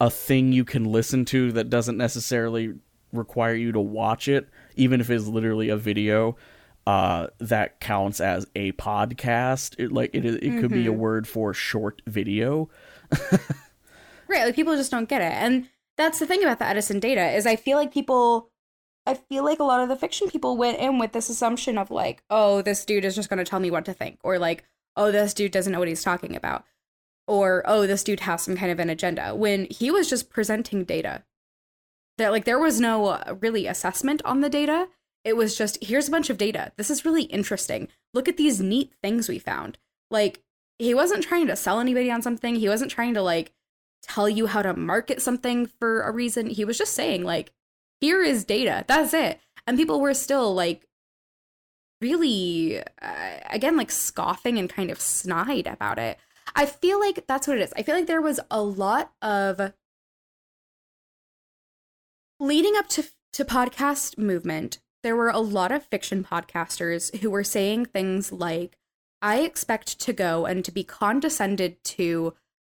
a thing you can listen to that doesn't necessarily require you to watch it, even if it's literally a video, uh, that counts as a podcast. It, like it, it could be a word for short video. Right, like people just don't get it. And that's the thing about the Edison data is I feel like people I feel like a lot of the fiction people went in with this assumption of like, oh, this dude is just going to tell me what to think or like, oh, this dude doesn't know what he's talking about or oh, this dude has some kind of an agenda when he was just presenting data. That like there was no uh, really assessment on the data. It was just here's a bunch of data. This is really interesting. Look at these neat things we found. Like he wasn't trying to sell anybody on something. He wasn't trying to like tell you how to market something for a reason. He was just saying, like, here is data. That's it. And people were still like really, uh, again, like scoffing and kind of snide about it. I feel like that's what it is. I feel like there was a lot of leading up to to podcast movement. There were a lot of fiction podcasters who were saying things like, "I expect to go and to be condescended to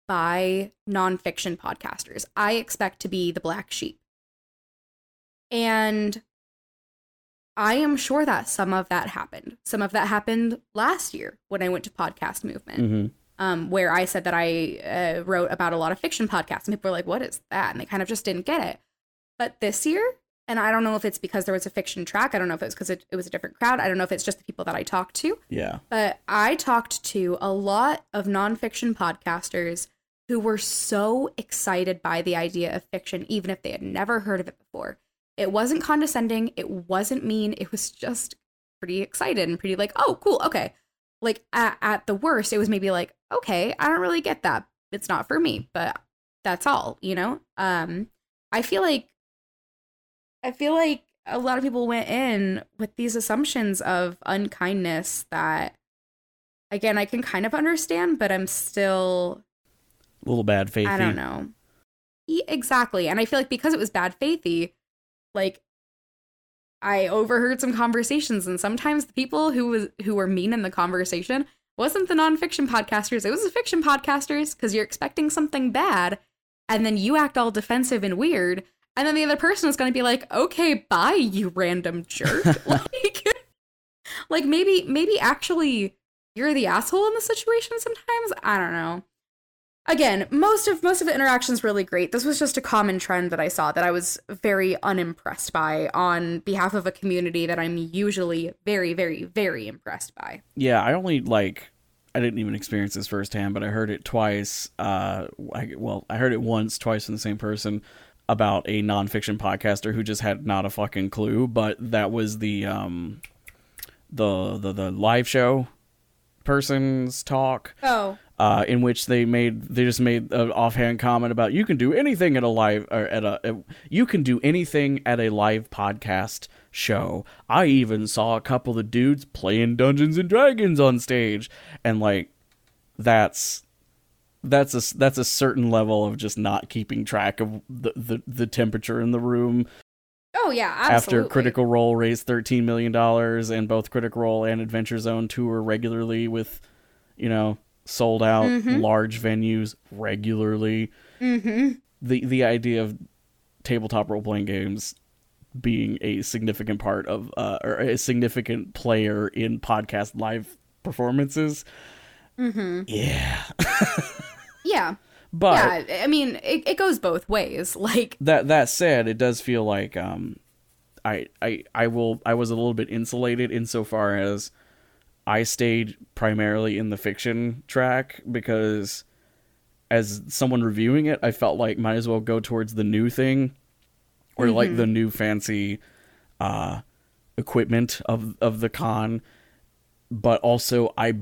by nonfiction podcasters. I expect to be the black sheep. And I am sure that some of that happened. Some of that happened last year when I went to Podcast Movement, Mm-hmm. um, where I said that I uh, wrote about a lot of fiction podcasts. And people were like, what is that? And they kind of just didn't get it. But this year, and I don't know if it's because there was a fiction track. I don't know if it was because it, it was a different crowd. I don't know if it's just the people that I talked to. Yeah. But I talked to a lot of nonfiction podcasters who were so excited by the idea of fiction, even if they had never heard of it before. It wasn't condescending, it wasn't mean, it was just pretty excited and pretty like, oh, cool, okay. Like at, at the worst, it was maybe like, okay, I don't really get that. It's not for me, but that's all, you know? Um, I feel like I feel like a lot of people went in with these assumptions of unkindness that again I can kind of understand, but I'm still A little bad faith. I don't know. Exactly. And I feel like because it was bad faithy, like I overheard some conversations and sometimes the people who was who were mean in the conversation wasn't the nonfiction podcasters, it was the fiction podcasters because you're expecting something bad and then you act all defensive and weird and then the other person is going to be like, "Okay, bye, you random jerk." like like maybe maybe actually you're the asshole in the situation sometimes. I don't know again most of most of the interactions really great this was just a common trend that i saw that i was very unimpressed by on behalf of a community that i'm usually very very very impressed by yeah, I only like I didn't even experience this firsthand, but I heard it twice. Uh, I, well, I heard it once, twice from the same person about a nonfiction podcaster who just had not a fucking clue. But that was the um, the the the live show person's talk. oh uh, in which they made they just made an offhand comment about you can do anything at a live or at a you can do anything at a live podcast show. I even saw a couple of dudes playing Dungeons and Dragons on stage, and like that's that's a that's a certain level of just not keeping track of the the, the temperature in the room Oh yeah, absolutely. after Critical Role raised thirteen million dollars, and both Critical Role and Adventure Zone tour regularly with, you know, sold out Mhm. large venues regularly. Mm-hmm. The the idea of tabletop role playing games being a significant part of uh, or a significant player in podcast live performances. Mm-hmm. Yeah, Yeah. but yeah. I mean, it, it goes both ways. Like, that that said, it does feel like um, I I I will I was a little bit insulated insofar as I stayed primarily in the fiction track because as someone reviewing it, I felt like might as well go towards the new thing or like the new fancy uh equipment of of the con but also I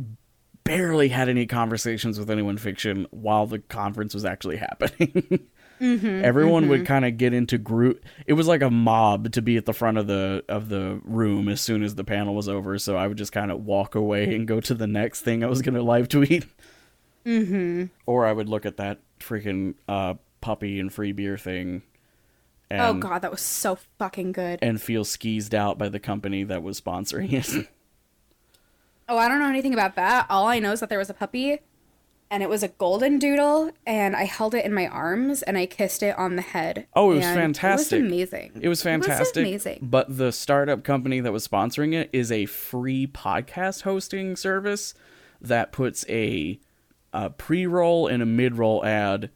barely had any conversations with anyone fiction while the conference was actually happening. Everyone would kind of get into group. It was like a mob to be at the front of the of the room as soon as the panel was over. So I would just kind of walk away and go to the next thing I was gonna live tweet. mm-hmm. Or I would look at that freaking uh, puppy and free beer thing. And, oh god, that was so fucking good. And feel skeezed out by the company that was sponsoring it. Oh, I don't know anything about that. All I know is that there was a puppy and it was a golden doodle and I held it in my arms and I kissed it on the head. Oh, it was fantastic. It was amazing. It was fantastic. amazing. But the startup company that was sponsoring it is a free podcast hosting service that puts a, a pre-roll and a mid-roll ad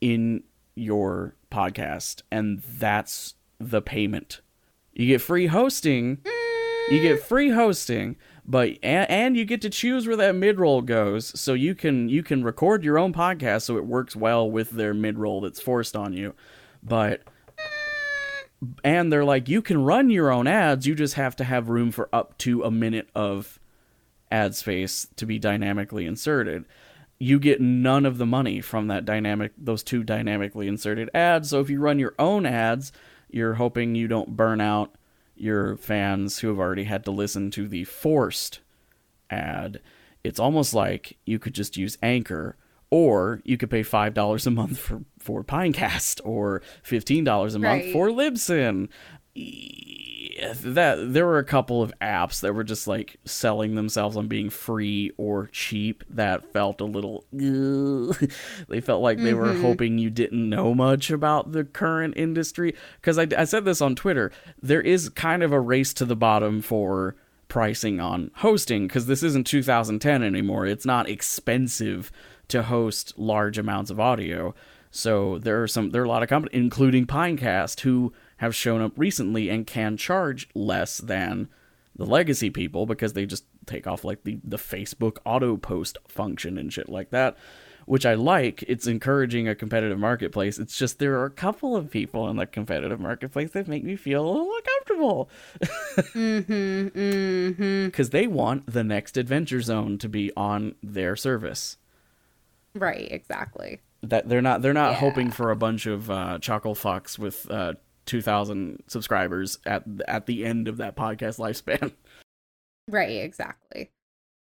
in your podcast, and that's the payment. You get free hosting. You get mm. free hosting, but and, and you get to choose where that mid roll goes. So you can you can record your own podcast, so it works well with their mid roll that's forced on you. But and they're like, you can run your own ads. You just have to have room for up to a minute of ad space to be dynamically inserted. You get none of the money from that dynamic, those two dynamically inserted ads. So if you run your own ads, you're hoping you don't burn out your fans who have already had to listen to the forced ad. It's almost like you could just use Anchor, or you could pay five dollars a month for for Pinecast, or fifteen dollars a month Right. for Libsyn. That there were a couple of apps that were just like selling themselves on being free or cheap. That felt a little. ugh. They felt like they were mm-hmm. hoping you didn't know much about the current industry. Because I, I said this on Twitter, there is kind of a race to the bottom for pricing on hosting because this isn't 2010 anymore. It's not expensive to host large amounts of audio. So there are some there are a lot of companies, including Pinecast, who have shown up recently and can charge less than the legacy people because they just take off like the, the Facebook auto post function and shit like that. Which I like. It's encouraging a competitive marketplace. It's just there are a couple of people in the competitive marketplace that make me feel a little uncomfortable Mm-hmm. Mm-hmm. because they want the next Adventure Zone to be on their service. Right, exactly. That they're not they're not Yeah. hoping for a bunch of uh, chuckle fucks with uh, two thousand subscribers at at the end of that podcast lifespan. Right, exactly.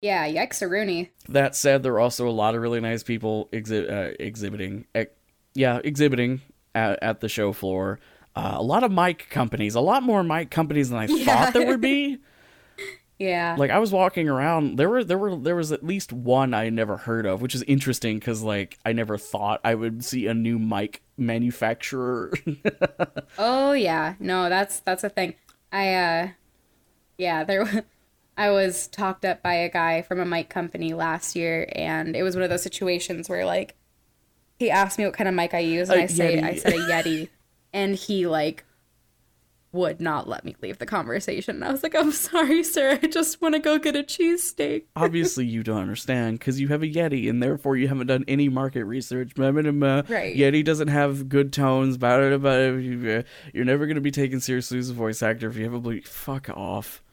Yeah, yikes Rooney. That said, there are also a lot of really nice people exhi- uh, exhibiting, ex- yeah, exhibiting at, at the show floor. Uh, a lot of mic companies, a lot more mic companies than I Yeah. thought there would be. Yeah. like I was walking around there were there were there was at least one I never heard of which is interesting cuz like I never thought I would see a new mic manufacturer Oh yeah, no, that's that's a thing. I uh, yeah, there. I was talked up by a guy from a mic company last year, and it was one of those situations where like he asked me what kind of mic I use, and A I say I said a Yeti, and he like would not let me leave the conversation. And I was like, I'm sorry, sir. I just want to go get a cheesesteak. obviously you don't understand cuz you have a Yeti and therefore you haven't done any market research. Right. Yeti doesn't have good tones blah. Uh, you're never going to be taken seriously as a voice actor if you have a blue fuck off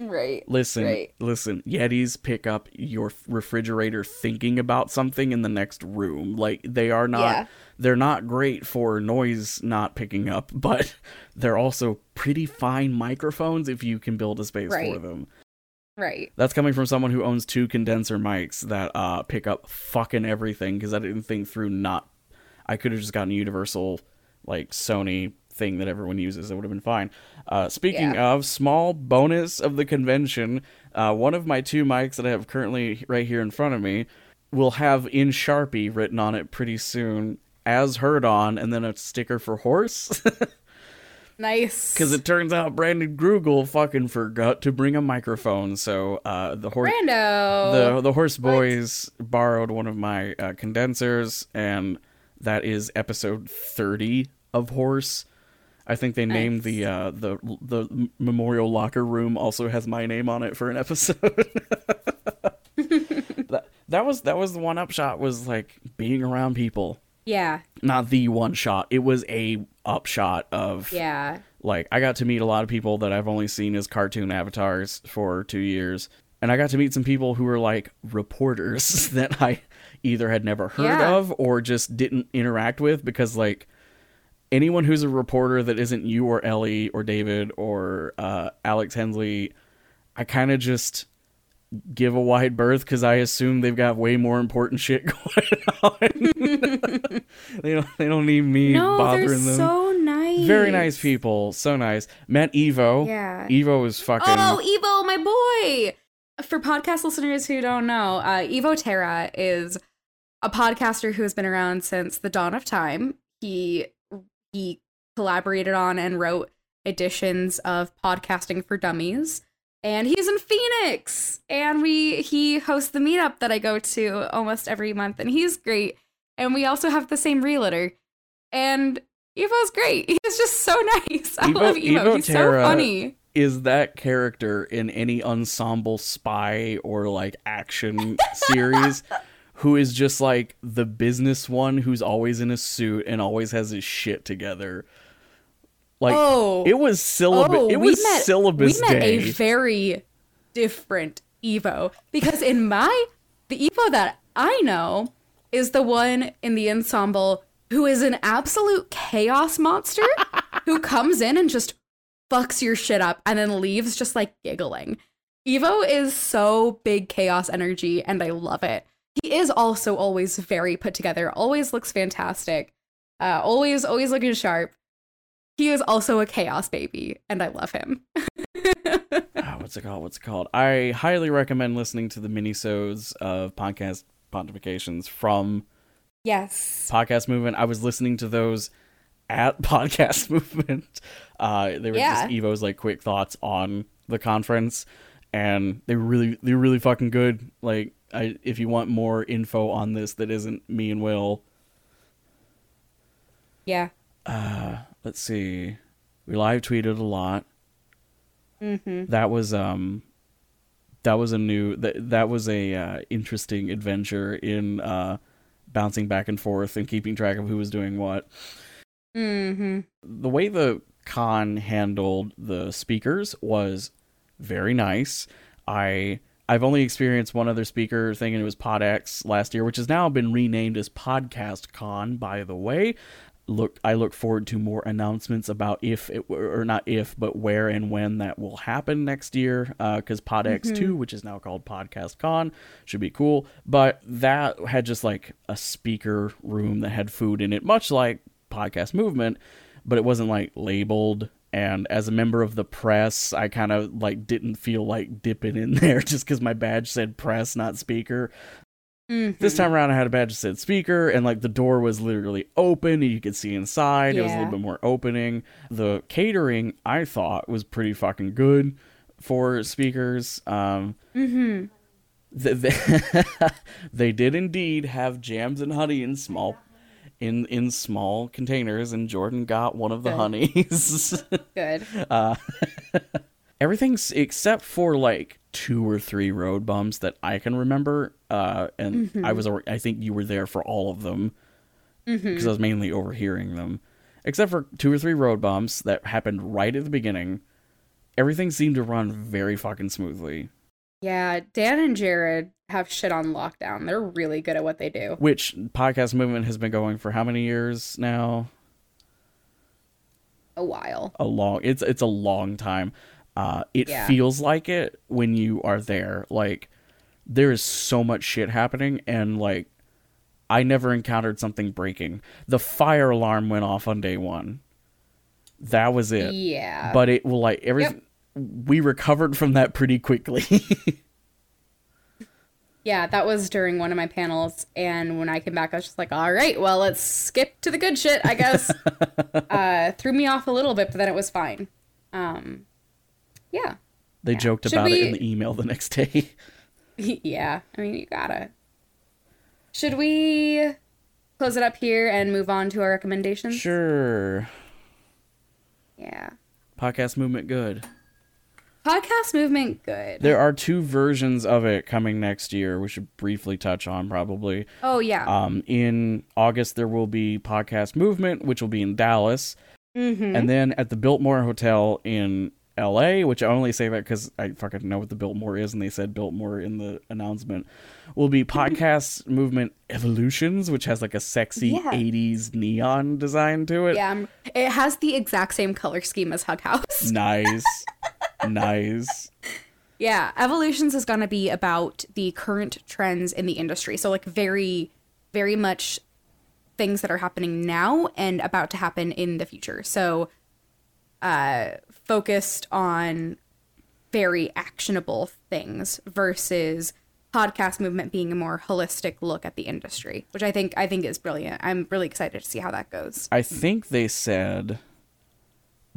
Right. Listen, Right. listen. Yetis pick up your refrigerator thinking about something in the next room. Like they are not Yeah. they're not great for noise not picking up, but they're also pretty fine microphones if you can build a space for them. Right. That's coming from someone who owns two condenser mics that uh pick up fucking everything because I didn't think through not I could have just gotten universal like Sony thing that everyone uses. It would have been fine. Uh, speaking Yeah. of small bonus of the convention, uh, one of my two mics that I have currently right here in front of me will have in Sharpie written on it pretty soon as heard on, and then a sticker for horse. Nice. Because it turns out Brandon Grugel fucking forgot to bring a microphone, so uh, the horse Brando. the the horse boys borrowed one of my uh, condensers and that is episode 30 of horse i think they named the uh the the memorial locker room also has my name on it for an episode that, that was that was the one upshot was like being around people yeah. not the one shot it was a upshot of Yeah. like I got to meet a lot of people that I've only seen as cartoon avatars for two years, and I got to meet some people who were like reporters that I either had never heard Yeah. of or just didn't interact with because like anyone who's a reporter that isn't you or Ellie or David or uh, Alex Hensley, I kind of just give a wide berth because I assume they've got way more important shit going on. they don't. They don't need me No, they're bothering them. so nice. Very nice people. So nice. Met Evo. Yeah. Evo is fucking. Oh, Evo, my boy. For podcast listeners who don't know, uh, Evo Terra is a podcaster who has been around since the dawn of time. He he collaborated on and wrote editions of Podcasting for Dummies, and he's in Phoenix. And we he hosts the meetup that I go to almost every month, and he's great. And we also have the same realtor, and Evo's great. He's just so nice. I Evo- love Evo. Evo he's Terra- so funny. is that character in any ensemble spy or like action series who is just like the business one who's always in a suit and always has his shit together. Like oh, it was syllabus. oh, it we was met- syllabus we met day. a very different Evo because in my the Evo that I know is the one in the ensemble who is an absolute chaos monster who comes in and just fucks your shit up and then leaves just like giggling. Evo is so big chaos energy and I love it. He is also always very put together, always looks fantastic, uh, always, always looking sharp. He is also a chaos baby and I love him. Ah, what's it called? What's it called? I highly recommend listening to the minisodes of podcast pontifications from yes. podcast movement. I was listening to those at podcast movement. Uh, they were Yeah. just Evo's like quick thoughts on the conference, and they were really they were really fucking good. Like, I if you want more info on this that isn't me and Wil, Yeah. uh, let's see. We live tweeted a lot. Mm-hmm. That was um, that was a new that that was a uh, interesting adventure in uh, bouncing back and forth and keeping track of who was doing what. Mm-hmm. the way the con handled the speakers was very nice. I I've only experienced one other speaker thing, and it was PodX last year, which has now been renamed as Podcast Con. By the way, look, I look forward to more announcements about if it or not if, but where and when that will happen next year. Uh, because PodX mm-hmm. Two, which is now called Podcast Con, should be cool. But that had just like a speaker room that had food in it, much like Podcast Movement, but it wasn't like labeled. And as a member of the press, I kind of like didn't feel like dipping in there just because my badge said press, not speaker. Mm-hmm. This time around, I had a badge that said speaker, and like the door was literally open, and you could see inside. It was a little bit more opening. The catering, I thought, was pretty fucking good for speakers. Um, Mm-hmm. th- they, they did indeed have jams and honey in small in in small containers, and Jordan got one of the Good. honeys. Good. uh, everything's except for like two or three road bumps that I can remember. Uh, and I was, I think you were there for all of them because I was mainly overhearing them. Except for two or three road bumps that happened right at the beginning. everything seemed to run very fucking smoothly. Yeah, Dan and Jared have shit on lockdown. They're really good at what they do. Which podcast movement has been going for how many years now? A while. A long. It's it's a long time. Uh, it Yeah. feels like it when you are there. Like there is so much shit happening, and like I never encountered something breaking. The fire alarm went off on day one. That was it. Yeah. But it will like everything. We recovered from that pretty quickly. yeah, that was during one of my panels. And when I came back, I was just like, all right, well, let's skip to the good shit, I guess. uh, threw me off a little bit, but then it was fine. Um, yeah. they joked Should about it in the email the next day. yeah. I mean, you gotta. Should we close it up here and move on to our recommendations? sure. Yeah. Podcast movement good. Podcast movement, good. There are two versions of it coming next year. We should briefly touch on probably. oh, yeah. Um, in August there will be podcast movement, which will be in Dallas, mm-hmm. and then at the Biltmore Hotel in L.A., which I only say that because I fucking know what the Biltmore is, and they said Biltmore in the announcement. Will be podcast movement evolutions, which has like a sexy Yeah. '80s neon design to it. Yeah, um, it has the exact same color scheme as Hug House. Nice, nice. Yeah, Evolutions is going to be about the current trends in the industry. So, like, very, very much things that are happening now and about to happen in the future. So, uh, focused on very actionable things versus podcast movement being a more holistic look at the industry, which I think I think is brilliant. I'm really excited to see how that goes. I think they said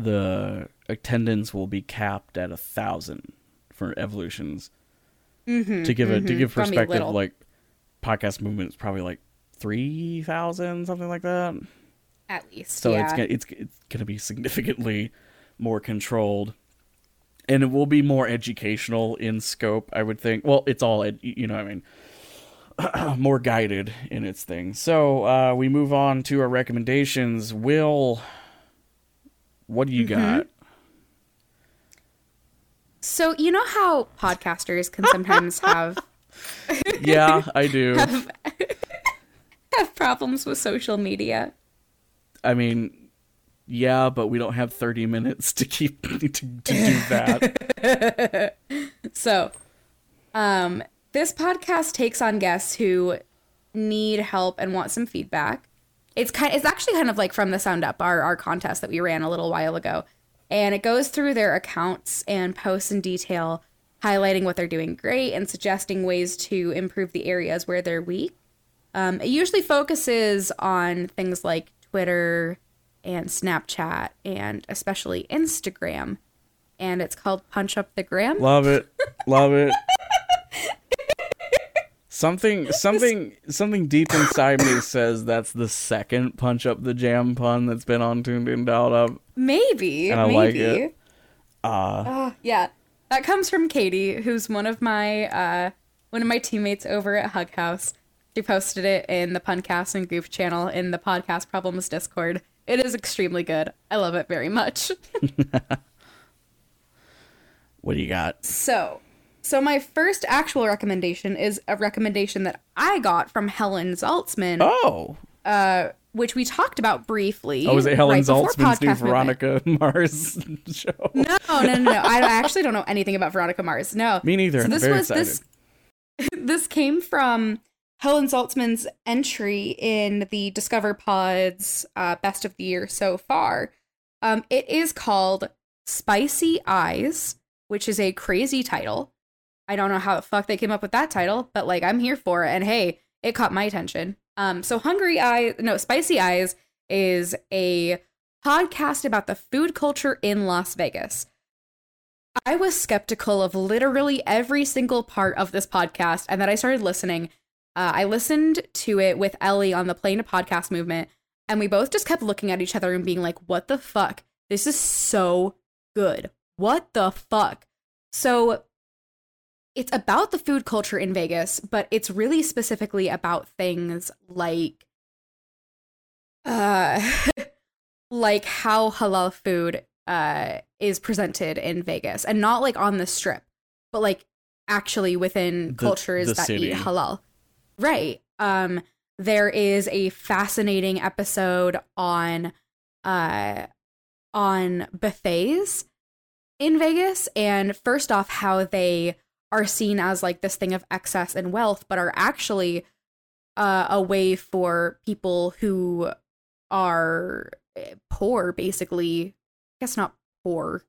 the attendance will be capped at a thousand for evolutions. Mm-hmm, to give it to give Gonna be perspective, like podcast movement is probably like three thousand, something like that. At least, So yeah. it's gonna it's it's gonna be significantly more controlled, and it will be more educational in scope. I would think. Well, it's all ed- you know. what I mean, more guided in its thing. So uh, we move on to our recommendations. Wil, what do you Mm-hmm. got? So you know how podcasters can sometimes have Yeah, I do. have problems with social media. I mean, yeah, but we don't have thirty minutes to keep to, to do that. So, um, this podcast takes on guests who need help and want some feedback. It's kind. It's actually kind of like from the Sound Up, our our contest that we ran a little while ago, and it goes through their accounts and posts in detail, highlighting what they're doing great and suggesting ways to improve the areas where they're weak. Um, it usually focuses on things like Twitter and Snapchat and especially Instagram. And it's called Punch Up the Gram. Love it. Love it. Something something something deep inside me says that's the second punch up the jam pun that's been on tuned in dialed up. Maybe. And I maybe. like it. Uh Oh, yeah. That comes from Katie, who's one of my uh one of my teammates over at Hug House. She posted it in the Puncast and Goof channel in the Podcast Problems Discord. It is extremely good. I love it very much. what do you got? So, so my first actual recommendation is a recommendation that I got from Helen Zaltzman, Oh. uh, which we talked about briefly. Oh, was it Helen right Zaltzman's new Podcast Movement. Veronica Mars show? No, no, no, no. I actually don't know anything about Veronica Mars. No. Me neither. So this was excited. this this came from Helen Zaltzman's entry in the Discover Pods uh, Best of the Year so far. Um, it is called Spicy Eyes, which is a crazy title. I don't know how the fuck they came up with that title, but like I'm here for it. And hey, it caught my attention. Um, so Hungry Eyes, no, Spicy Eyes is a podcast about the food culture in Las Vegas. I was skeptical of literally every single part of this podcast, and then I started listening. Uh, I listened to it with Ellie on the plane to podcast movement, and we both just kept looking at each other and being like, "What the fuck? This is so good. What the fuck?" So it's about the food culture in Vegas, but it's really specifically about things like uh like how halal food uh, is presented in Vegas, and not like on the strip, but like actually within The- cultures the that city. eat halal. Right. Um, there is a fascinating episode on uh on buffets in Vegas and first off how they are seen as like this thing of excess and wealth but are actually uh, a way for people who are eh, poor basically. I guess not poor.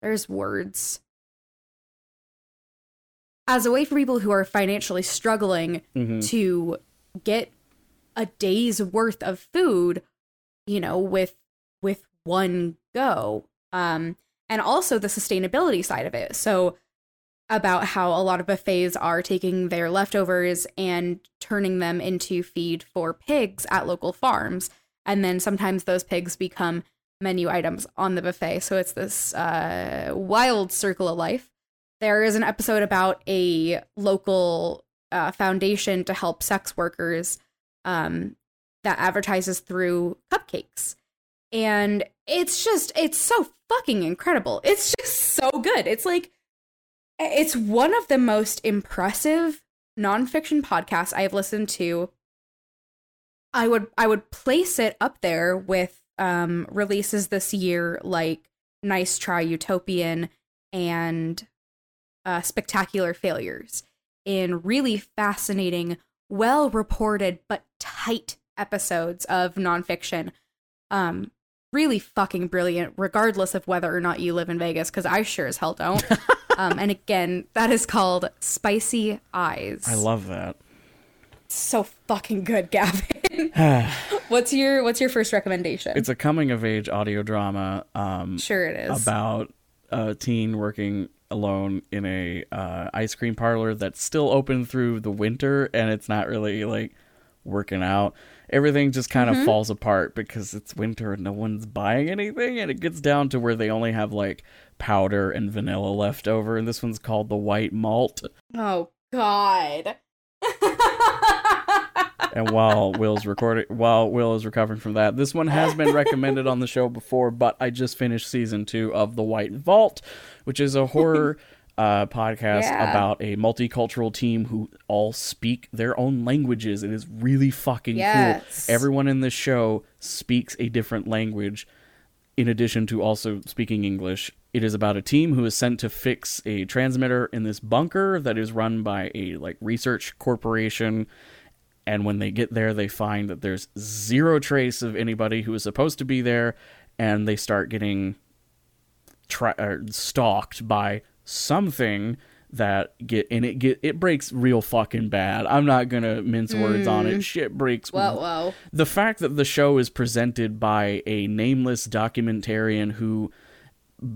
There's words. As a way for people who are financially struggling Mhm. to get a day's worth of food you know with with one go. Um and also the sustainability side of it. So about how a lot of buffets are taking their leftovers and turning them into feed for pigs at local farms and then sometimes those pigs become menu items on the buffet so it's this uh wild circle of life there is an episode about a local uh, foundation to help sex workers um, that advertises through cupcakes. And it's just, it's so fucking incredible. It's just so good. It's like, it's one of the most impressive nonfiction podcasts I've listened to. I would, I would place it up there with um, releases this year like Nice Try Utopian and uh, Spectacular Failures in really fascinating, well reported but tight episodes of nonfiction. Um, really fucking brilliant, regardless of whether or not you live in Vegas, because I sure as hell don't. um, and again, that is called Spicy Eyes. I love that. so fucking good, Gavin. what's your What's your first recommendation? It's a coming of age audio drama um, sure it is. about a teen working alone in a uh, ice cream parlor that's still open through the winter and it's not really like working out. Everything just kind of Mm-hmm. falls apart because it's winter and no one's buying anything and it gets down to where they only have like powder and vanilla left over and this one's called the white malt. oh God. and while Wil's recording, while Wil is recovering from that, this one has been recommended on the show before. But I just finished season two of The White Vault, which is a horror uh, podcast Yeah. about a multicultural team who all speak their own languages. It is really fucking Yes. cool. Everyone in this show speaks a different language. In addition to also speaking English, it is about a team who is sent to fix a transmitter in this bunker that is run by a like research corporation and when they get there they find that there's zero trace of anybody who is supposed to be there and they start getting tra- or stalked by something that get and it get it breaks real fucking bad. I'm not gonna mince words on it. Shit breaks. Whoa, whoa. The fact that the show is presented by a nameless documentarian who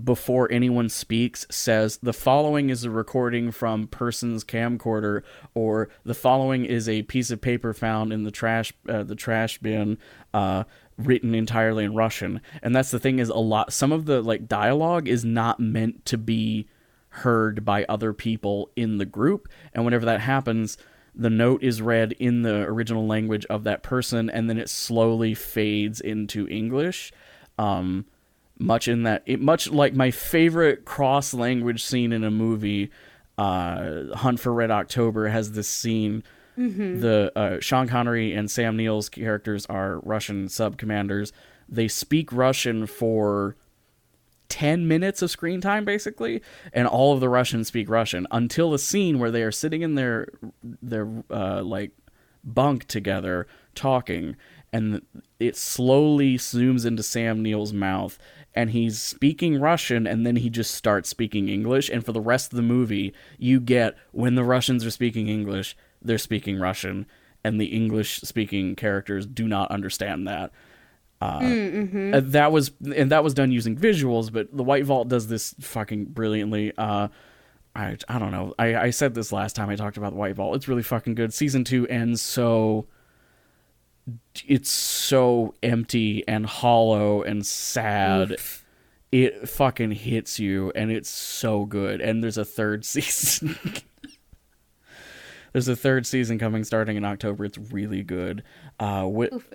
before anyone speaks says the following is a recording from person's camcorder or the following is a piece of paper found in the trash uh, the trash bin uh written entirely in Russian and that's the thing is a lot some of the like dialogue is not meant to be heard by other people in the group. And whenever that happens the note is read in the original language of that person and then it slowly fades into English. Um much in that it much like my favorite cross language scene in a movie uh hunt for red october has this scene. The uh, sean connery and sam neill's characters are russian sub commanders they speak russian for 10 minutes of screen time basically and all of the russians speak russian until the scene where they are sitting in their their uh like bunk together talking and it slowly zooms into Sam Neill's mouth and he's speaking Russian and then he just starts speaking English and for the rest of the movie you get when the Russians are speaking English they're speaking Russian and the English speaking characters do not understand that uh, that was and that was done using visuals but the white vault does this fucking brilliantly uh I, I don't know. I, I said this last time I talked about the White Vault. It's really fucking good. Season two ends so it's so empty and hollow and sad. It fucking hits you and it's so good. And there's a third season. There's a third season coming starting in October. It's really good. Uh,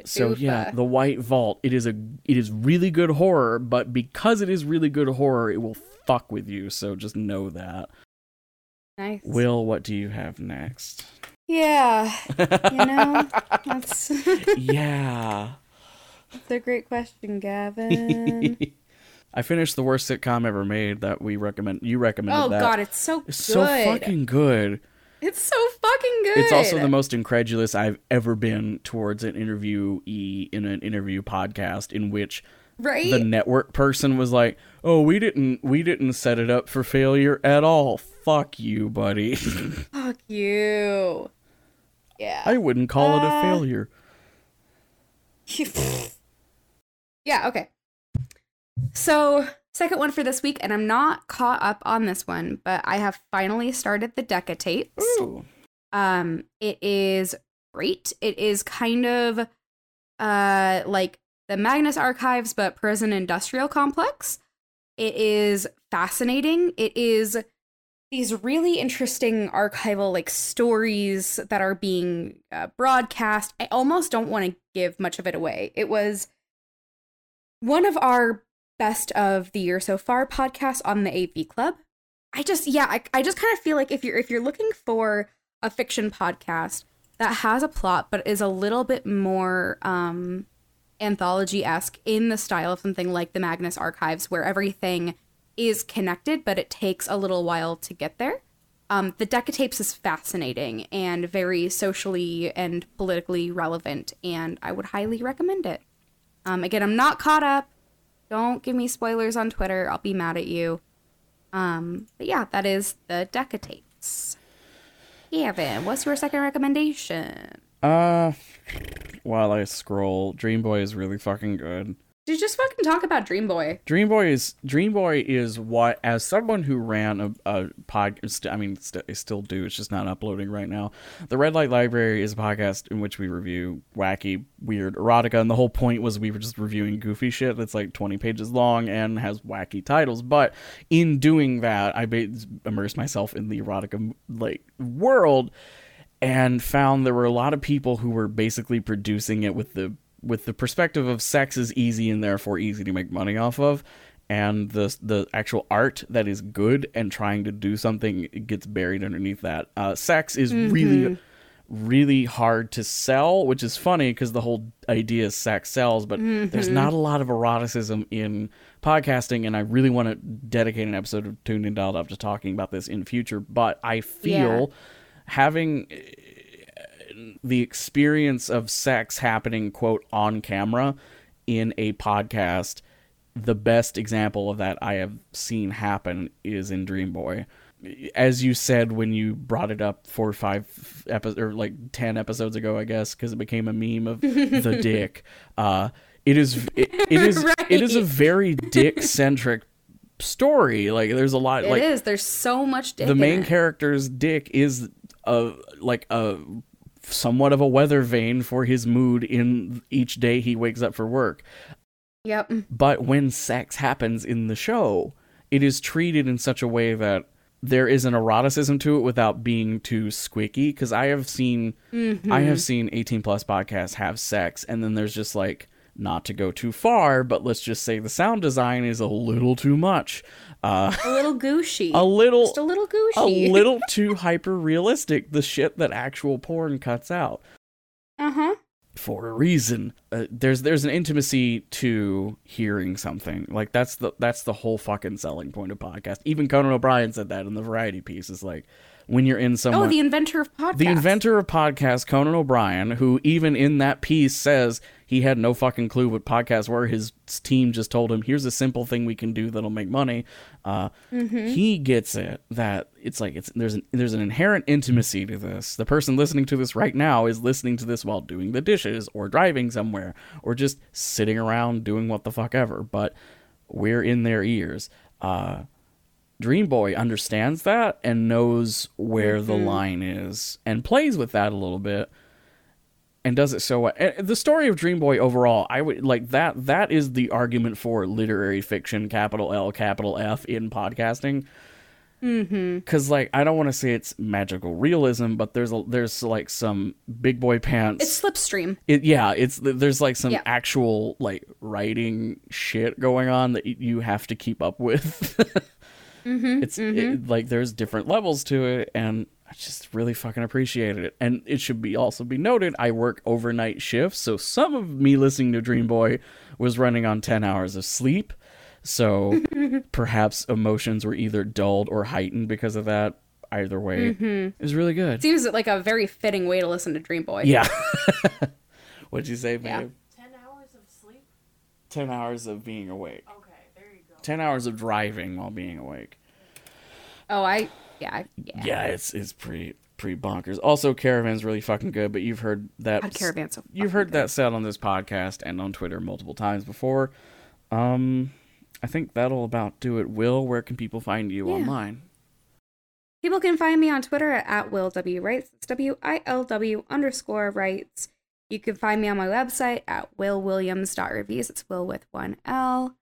so yeah. The White Vault. It is a it is really good horror, but because it is really good horror, it will fuck with you. So just know that. Nice. Wil, what do you have next? yeah. You know, that's, yeah. that's a great question, Gavin. I finished the worst sitcom ever made that we recommend. You recommended oh that. God, it's so It's good. so fucking good. It's so fucking good. It's also the most incredulous I've ever been towards an interviewee in an interview podcast in which right. the network person was like, "Oh, we didn't we didn't set it up for failure at all. Fuck you, buddy. Fuck you. Yeah. I wouldn't call it a Uh, failure." yeah, okay. So, second one for this week, and I'm not caught up on this one, but I have finally started the Deca tapes. Ooh. Um, it is great. It is kind of uh like the Magnus Archives, but prison industrial complex. It is fascinating. It is these really interesting archival like stories that are being uh, broadcast. I almost don't want to give much of it away. It was one of our best of the year so far podcast on the AV Club. I just yeah, I, I just kind of feel like if you're if you're looking for a fiction podcast that has a plot but is a little bit more um anthology-esque in the style of something like the Magnus Archives where everything is connected but it takes a little while to get there. Um, the Deca Tapes is fascinating and very socially and politically relevant, and I would highly recommend it. Um, again, I'm not caught up. Don't give me spoilers on Twitter. I'll be mad at you. Um, but yeah, that is the Deca Tapes. Gavin, what's your second recommendation? Uh, while I scroll, Dream Boy is really fucking good. Did you just fucking talk about Dream Boy? Dream Boy is Dream Boy is what as someone who ran a, a podcast. I mean, st- I still do. It's just not uploading right now. The Red Light Library is a podcast in which we review wacky, weird erotica, and the whole point was we were just reviewing goofy shit that's like twenty pages long and has wacky titles. But in doing that, I ba- immersed myself in the erotica like world and found there were a lot of people who were basically producing it with the with the perspective of sex is easy and therefore easy to make money off of and the the actual art that is good and trying to do something gets buried underneath that. Uh, sex is really really hard to sell which is funny because the whole idea is sex sells but there's not a lot of eroticism in podcasting and i really want to dedicate an episode of tuned in dialed up to talking about this in future but i feel having the experience of sex happening quote on camera in a podcast the best example of that i have seen happen is in dream boy as you said when you brought it up four or five episodes or like 10 episodes ago i guess because it became a meme of the dick. Uh it is it, it is it is a very dick centric story. Like there's a lot It like is. There's so much dick the main character's dick is a like a somewhat of a weather vane for his mood in each day he wakes up for work. Yep. But when sex happens in the show, it is treated in such a way that there is an eroticism to it without being too squeaky because I have seen I have mm-hmm. seen 18 plus podcasts have sex and then there's just like not to go too far, but let's just say the sound design is a little too much. Uh A little gooshy. a little Just a little a little too hyper realistic. The shit that actual porn cuts out Uh huh. for a reason. Uh, there's there's an intimacy to hearing something like that's the that's the whole fucking selling point of podcast. Even Conan O'Brien said that in the variety piece. Is like when you're in someone. Oh, the inventor of podcasts. the inventor of podcast, Conan O'Brien, who even in that piece says he had no fucking clue what podcasts were. His team just told him, "Here's a simple thing we can do that'll make money." Uh, He gets it that it's like it's there's an there's an inherent intimacy to this. The person listening to this right now is listening to this while doing the dishes or driving somewhere or just sitting around doing what the fuck ever. But we're in their ears. Uh, Dream Boy understands that and knows where the line is and plays with that a little bit and does it so well. And the story of Dream Boy overall, I would like that that is the argument for literary fiction capital L capital F in podcasting. Mm-hmm. because like I don't want to say it's magical realism, but there's a there's like some big boy pants. It's Slipstream. it, yeah, it's there's like some Yeah. actual like writing shit going on that you have to keep up with. Mm-hmm. it's it- like there's different levels to it, and I just really fucking appreciated it. And it should be also be noted, I work overnight shifts, so some of me listening to Dream Boy was running on ten hours of sleep. So perhaps emotions were either dulled or heightened because of that. Either way, it was really good. Seems like a very fitting way to listen to Dream Boy. Yeah. What'd you say, babe? Yeah. 10 hours of sleep? 10 hours of being awake. Okay, there you go. 10 hours of driving while being awake. Oh, I yeah yeah. Yeah, it's it's pretty pretty bonkers. Also, Caravan's really fucking good, but you've heard that God, Caravan's so you've heard good. that said on this podcast and on Twitter multiple times before. Um I think that'll about do it. Wil, where can people find you Yeah. online? People can find me on Twitter at Wil W Writes. It's W I L W underscore Writes. You can find me on my website at wilwilliams.reviews. It's Wil with one L.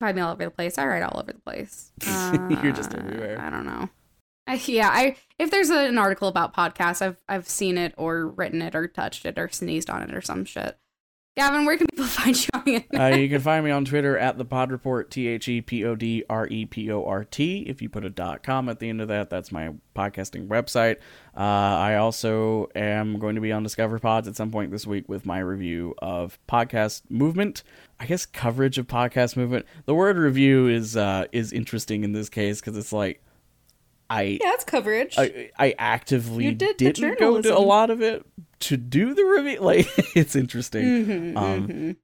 Find me all over the place. I write all over the place. You're just Uh, everywhere. I don't know. I, yeah, I if there's an article about podcasts, I've I've seen it or written it or touched it or sneezed on it or some shit. Gavin, where can people find you on uh, you can find me on Twitter at the Pod Report, T H E P O D R E P O R T. If you put a dot com at the end of that, that's my podcasting website. Uh, I also am going to be on Discover Pods at some point this week with my review of podcast movement. I guess coverage of podcast movement. The word review is uh, is interesting in this case because it's like I yeah, it's coverage. I, I actively You did didn't go to a lot of it to do the review. Like it's interesting. Mhm, um, mhm.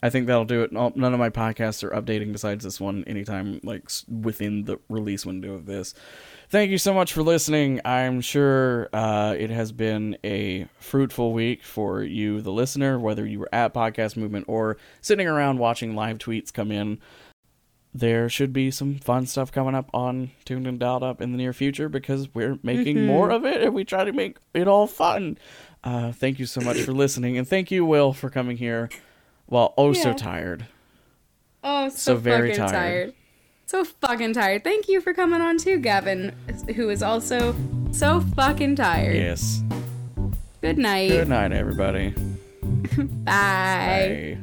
I think that'll do it. None of my podcasts are updating besides this one anytime like within the release window of this. Thank you so much for listening. I'm sure uh, it has been a fruitful week for you, the listener, whether you were at Podcast Movement or sitting around watching live tweets come in. There should be some fun stuff coming up on Tuned In Dialed Up in the near future because we're making Mhm. more of it and we try to make it all fun. Uh, thank you so much for listening, and thank you, Wil, for coming here while oh so tired. Oh, So so, very fucking tired. tired. So fucking tired. Thank you for coming on too, Gavin, who is also so fucking tired. Yes. Good night. Good night, everybody. Bye. Bye.